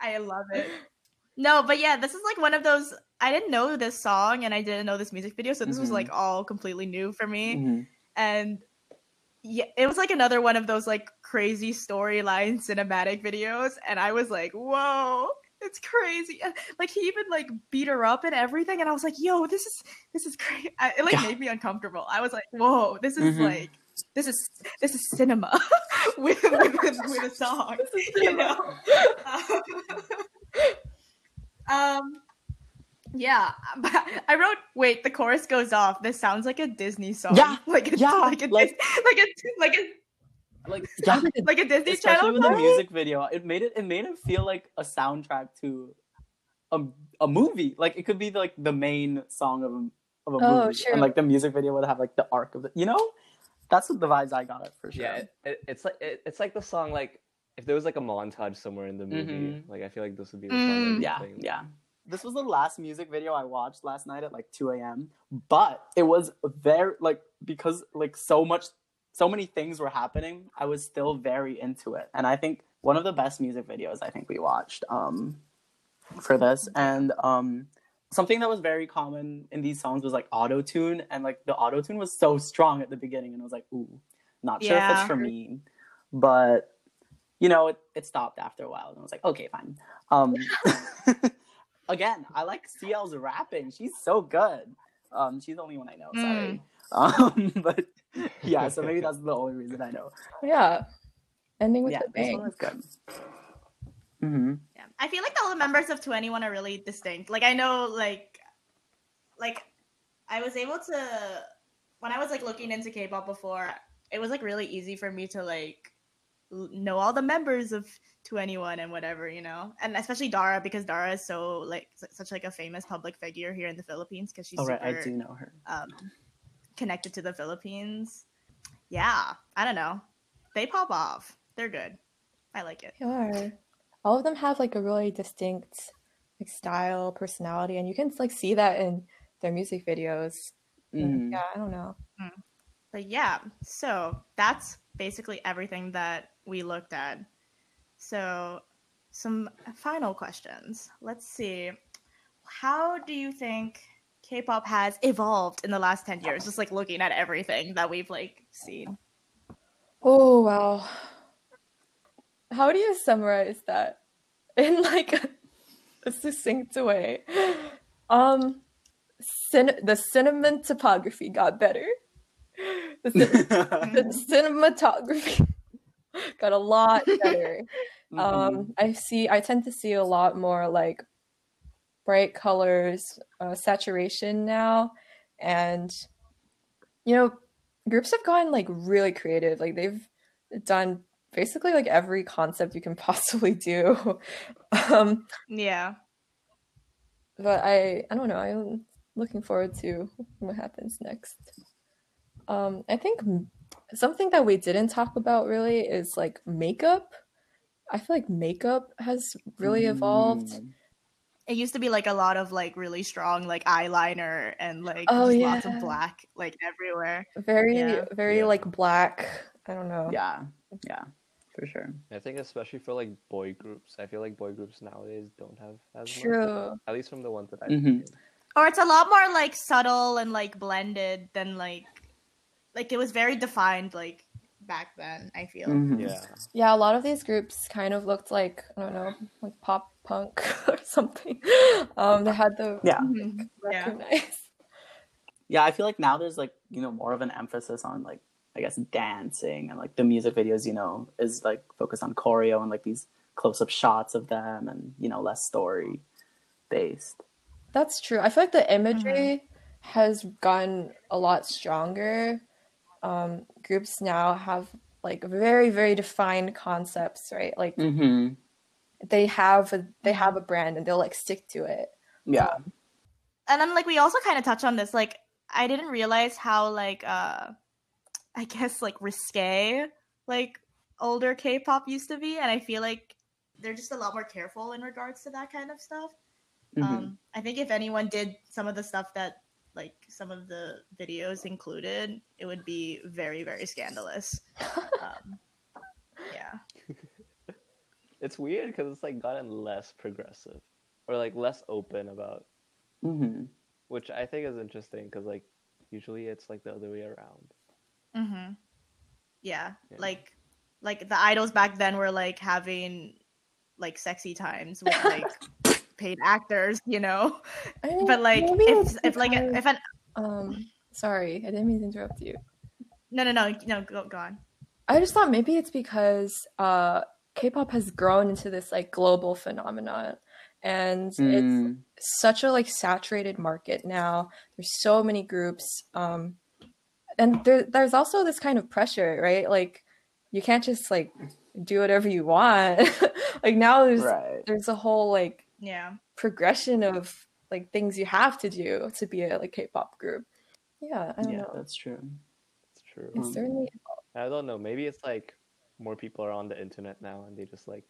I love it. No, but yeah, this is like one of those. I didn't know this song and I didn't know this music video, so this was Mhm. like all completely new for me. Mhm. And yeah, it was like another one of those like crazy storyline cinematic videos, and I was like, whoa. It's crazy. Like he even like beat her up and everything, and I was like, "Yo, this is this is crazy." I, it like Yeah. made me uncomfortable. I was like, "Whoa, this is Mhm. like this is this is cinema (laughs) with, with with a song." (laughs) you know. (laughs) um, Um, yeah, (laughs) I wrote. Wait, the chorus goes off. This sounds like a Disney song. Yeah, (laughs) like a, yeah, like a like- Dis- (laughs) like a like a Like yeah, like a Disney especially Channel. with the music video, it made it it made it feel like a soundtrack to a, a movie. Like it could be like the main song of a, of a Oh, movie, true. and like the music video would have like the arc of it. You know, that's what the vibes I got it for sure. Yeah, it, it, it's like it, it's like the song like if there was like a montage somewhere in the movie, Mhm. like I feel like this would be the song. Mm. I'd yeah, play. yeah. This was the last music video I watched last night at like 2 a.m. But it was very like because like so much, so many things were happening. I was still very into it, and I think one of the best music videos I think we watched um for this, and um something that was very common in these songs was like auto tune, and like the auto tune was so strong at the beginning, and I was like, ooh, not sure if Yeah. it's for me, but you know, it, it stopped after a while, and I was like, okay, fine. Um, (laughs) again, I like CL's rapping. She's so good. Um, she's the only one I know. Sorry. (laughs) Um, but yeah, so maybe that's the only reason I know. yeah ending with yeah, a this bang one is good. hmm Yeah. I feel like all the members of 2NE1 are really distinct. Like I know like like I was able to when I was like looking into K-pop before, it was like really easy for me to like l- know all the members of 2NE1 and whatever, you know. And especially Dara because Dara is so like such like a famous public figure here in the Philippines because she's Oh, right, super I do know her. um connected to the Philippines. Yeah, I don't know. They pop off. They're good. I like it. They are. All of them have like a really distinct like style, personality, and you can like see that in their music videos. Mhm. Yeah, I don't know. But yeah, so that's basically everything that we looked at. So, some final questions. Let's see. How do you think K-pop has evolved in the last 10 years? Just like looking at everything that we've like seen. Oh wow. how do you summarize that (laughs) in like a, a succinct way? Um, cin- the cinematography got better. (laughs) The, cin- (laughs) the cinematography (laughs) got a lot better. (laughs) Mhm. Um, I see. I tend to see a lot more like bright colors, uh, saturation now, and you know, groups have gotten like really creative. Like they've done basically like every concept you can (laughs) possibly do. um, Yeah. but I I don't know. I'm looking forward to what happens next. Um, I think something that we didn't talk about really is like makeup. I feel like makeup has really evolved. Mm. It used to be like a lot of like really strong like eyeliner and like Oh, just lots of black like everywhere. Very Yeah. very Yeah. like black. I don't know. Yeah, yeah, for sure. I think especially for like boy groups, I feel like boy groups nowadays don't have as much. True. At least from the ones that I've Mhm. seen. Or it's a lot more like subtle and like blended than like like it was very defined like back then, I feel. Mhm. Yeah. Yeah, a lot of these groups kind of looked like I don't know, like pop punk (laughs) or something. Um, they had the Yeah. Mhm. Yeah. Yeah, I feel like now there's like, you know, more of an emphasis on like I guess dancing and like the music videos, you know, is like focused on choreo and like these close up shots of them and, you know, less story based. That's true. I feel like the imagery has gotten a lot stronger. Um, groups now have like very, very defined concepts, right? Like Mm-hmm. they have a they have a brand and they'll like stick to it. Yeah. and then like we also kind of touch on this like i didn't realize how like uh i guess like risque like older k-pop used to be and i feel like they're just a lot more careful in regards to that kind of stuff Mhm. um i think if anyone did some of the stuff that like some of the videos included it would be very very scandalous um yeah (laughs) It's weird because it's like gotten less progressive or like less open about, Mm-hmm. which I think is interesting because like usually it's like the other way around. mm-hmm. yeah Yeah. like like the idols back then were like having like sexy times with like (laughs) paid actors you know (laughs) I mean, but like if it's if like because- if an um sorry, I didn't mean to interrupt you. no no no no go, go on I just thought maybe it's because uh K-pop has grown into this like global phenomenon and it's Mm. such a like saturated market now. There's so many groups um and there there's also this kind of pressure, right? Like you can't just like do whatever you want. (laughs) like now there's Right. there's a whole like yeah progression of like things you have to do to be a like K-pop group. Yeah, I don't Yeah, know. that's true. It's true. It's hmm. certainly I don't know. Maybe it's like more people are on the internet now and they just like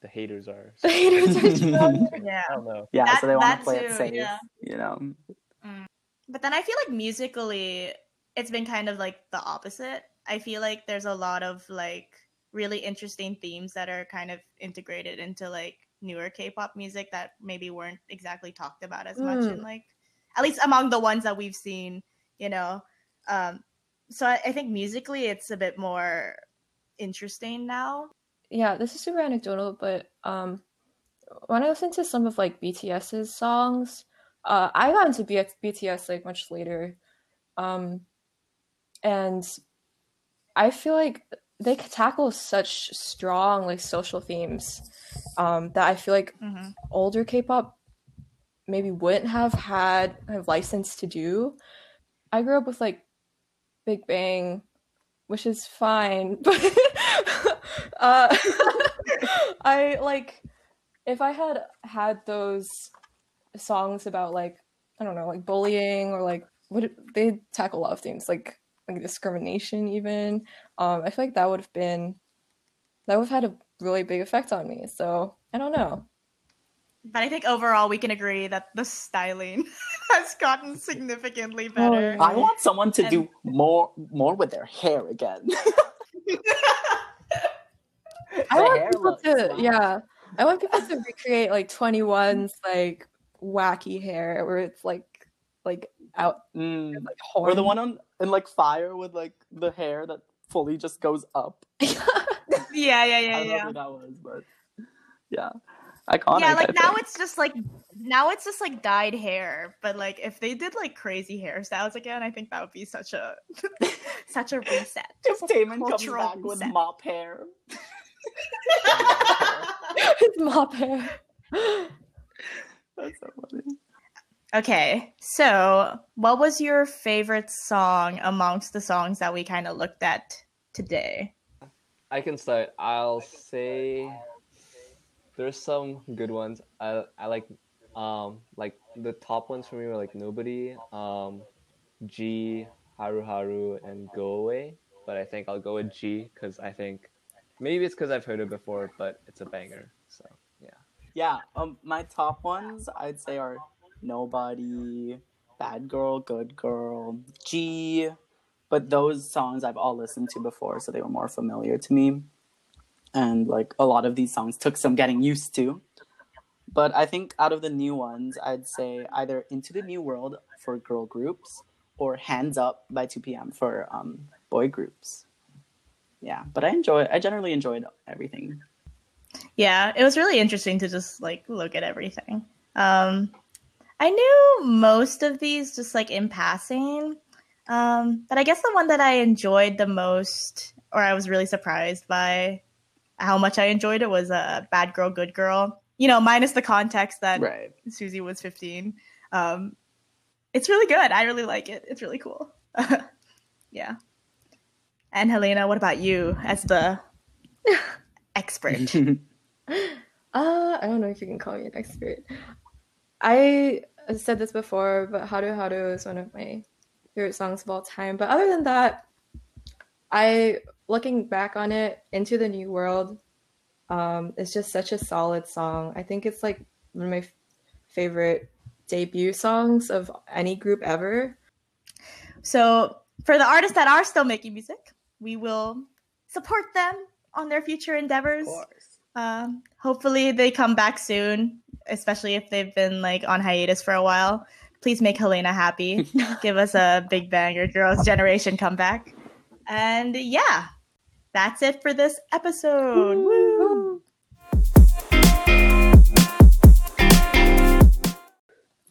the haters are. (laughs) the haters are (laughs) strong. yeah I don't know. Yeah, That- so they want to play it safe, yeah. you know. Mm. but then i feel like musically it's been kind of like the opposite i feel like there's a lot of like really interesting themes that are kind of integrated into like newer k-pop music that maybe weren't exactly talked about as much in Mm. like at least among the ones that we've seen you know? Um so I, I think musically it's a bit more interesting now. Yeah, this is super anecdotal, but um, when I listened to some of like BTS's songs, uh, I got into B- BTS like much later, um, and I feel like they tackle such strong like social themes um, that I feel like hmm older K-pop maybe wouldn't have had a license to do. I grew up with like Big Bang, which is fine, (laughs) but uh, (laughs) I like if I had had those songs about like I don't know, like bullying or like what they tackle a lot of things like like discrimination even. Um, I feel like that would have been that would have had a really big effect on me. So I don't know. but i think overall we can agree that the styling (laughs) has gotten significantly better yeah. I want someone to And- do more more with their hair again. (laughs) I want people looks to, fine. yeah, I want people to recreate like 2NE1's like wacky hair where it's like like out Mm. like Or the one on in like fire with like the hair that fully just goes up. (laughs) Yeah, yeah, I yeah, I don't know yeah. who that was, but yeah, iconic. yeah, like I now think. it's just like now it's just like dyed hair. But like if they did like crazy hairstyles again, I think that would be such a (laughs) such a reset. if Taemin comes back (laughs) with mop hair. It's mop hair. That's so funny. Okay, so what was your favorite song amongst the songs that we kind of looked at today? I can start. I'll say there's some good ones. I I like um like the top ones for me were like Nobody, um Gee, Haru Haru, and Go Away. But I think I'll go with Gee because I think maybe it's because I've heard it before, but it's a banger. So yeah. Yeah, um, my top ones I'd say are Nobody, Bad Girl, Good Girl, Gee. But those songs I've all listened to before, so they were more familiar to me. And like a lot of these songs took some getting used to. But I think out of the new ones, I'd say either Into the New World for girl groups or Hands Up by 2PM for um, boy groups. Yeah, but I enjoy. I generally enjoyed everything. Yeah, it was really interesting to just like look at everything. Um, I knew most of these just like in passing, um, but I guess the one that I enjoyed the most, or I was really surprised by how much I enjoyed it, was uh, "Bad Girl, Good Girl." You know, minus the context that Right. Suzy was 15. Um, it's really good. I really like it. It's really cool. (laughs) yeah. And Helena, what about you as the (laughs) expert? (laughs) Uh, I don't know if you can call me an expert. I said this before, but Haru Haru is one of my favorite songs of all time. But other than that, I looking back on it, Into the New World, um, it's just such a solid song. I think it's like one of my f- favorite debut songs of any group ever. So, for the artists that are still making music, we will support them on their future endeavors. Um, hopefully, they come back soon, especially if they've been like on hiatus for a while. Please make Helena happy. (laughs) Give us a Big Bang or Girls' Generation comeback. And yeah, that's it for this episode. Woo!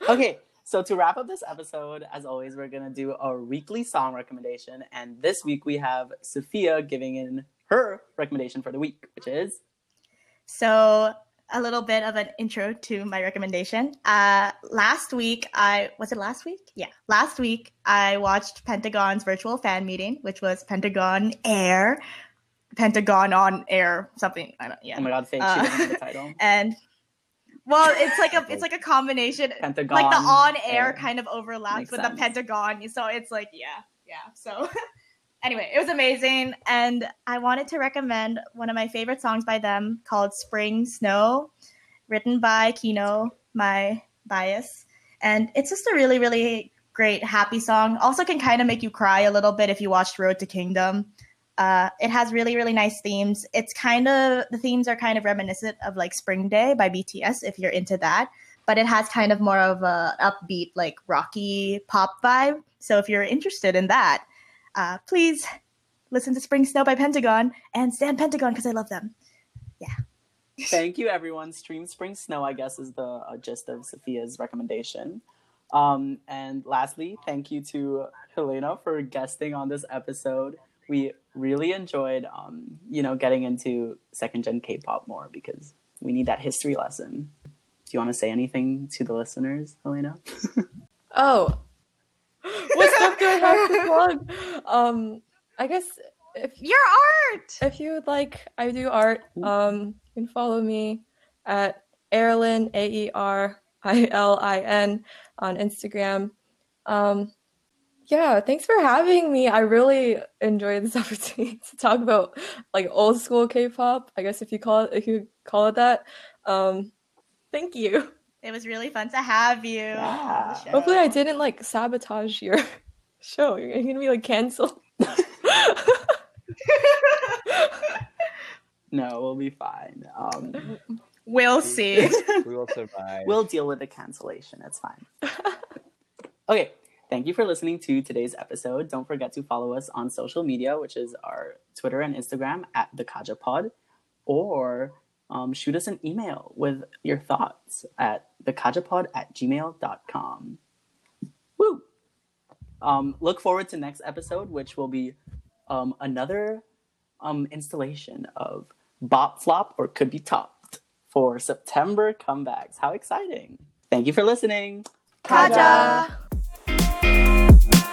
Okay, so to wrap up this episode, as always, we're gonna do our weekly song recommendation, and this week we have Sophia giving in her recommendation for the week, which is So, a little bit of an intro to my recommendation. Uh, last week, I was it last week? Yeah, last week I watched Pentagon's virtual fan meeting, which was Pentagon Air, Pentagon on Air, something. I don't. Yeah. oh my god, fake. Uh, the title. (laughs) and well, it's like a it's like a combination. Pentagon. like the on air Air. kind of overlaps Makes with sense. the Pentagon. So it's like, yeah, yeah. So (laughs) anyway, it was amazing. And I wanted to recommend one of my favorite songs by them called Spring Snow, written by Kino, my bias. And it's just a really, really great, happy song. Also, can kind of make you cry a little bit if you watched Road to Kingdom. Uh, it has really, really nice themes. It's kind of, the themes are kind of reminiscent of like Spring Day by BTS, if you're into that but it has kind of more of a upbeat, like rocky pop vibe. So if you're interested in that, uh, please listen to Spring Snow by Pentagon and stand Pentagon because I love them. Yeah. Thank you, everyone. Stream Spring Snow, I guess, is the uh, gist of Sophia's recommendation. Um, and lastly, thank you to Helena for guesting on this episode. We really enjoyed, um, you know, getting into second gen K-pop more because we need that history lesson. Do you want to say anything to the listeners, Helena? (laughs) Oh, (laughs) what stuff do I have to plug? Um, I guess if Your art! if you would like, I do art. Um, you can follow me at Airlin A E R I L I N on Instagram. Um, yeah, thanks for having me. I really enjoyed this (laughs) opportunity to talk about like old school K-pop. I guess if you call it if you call it that. Um, thank you. It was really fun to have you. on the Yeah. show. Hopefully, I didn't like sabotage your (laughs) show. You're gonna be like canceled. (laughs) No, we'll be fine. Um, We'll see. (laughs) We will survive. we'll deal with the cancellation. It's fine. okay. Thank you for listening to today's episode. Don't forget to follow us on social media, which is our Twitter and Instagram at the Kaja Pod, or um, shoot us an email with your thoughts at thekajapod at gmail.com. Woo! Um, look forward to next episode, which will be um, another um, installation of Bop Flop or Could Be Topped for September comebacks. How exciting! Thank you for listening. Kaja! Kaja.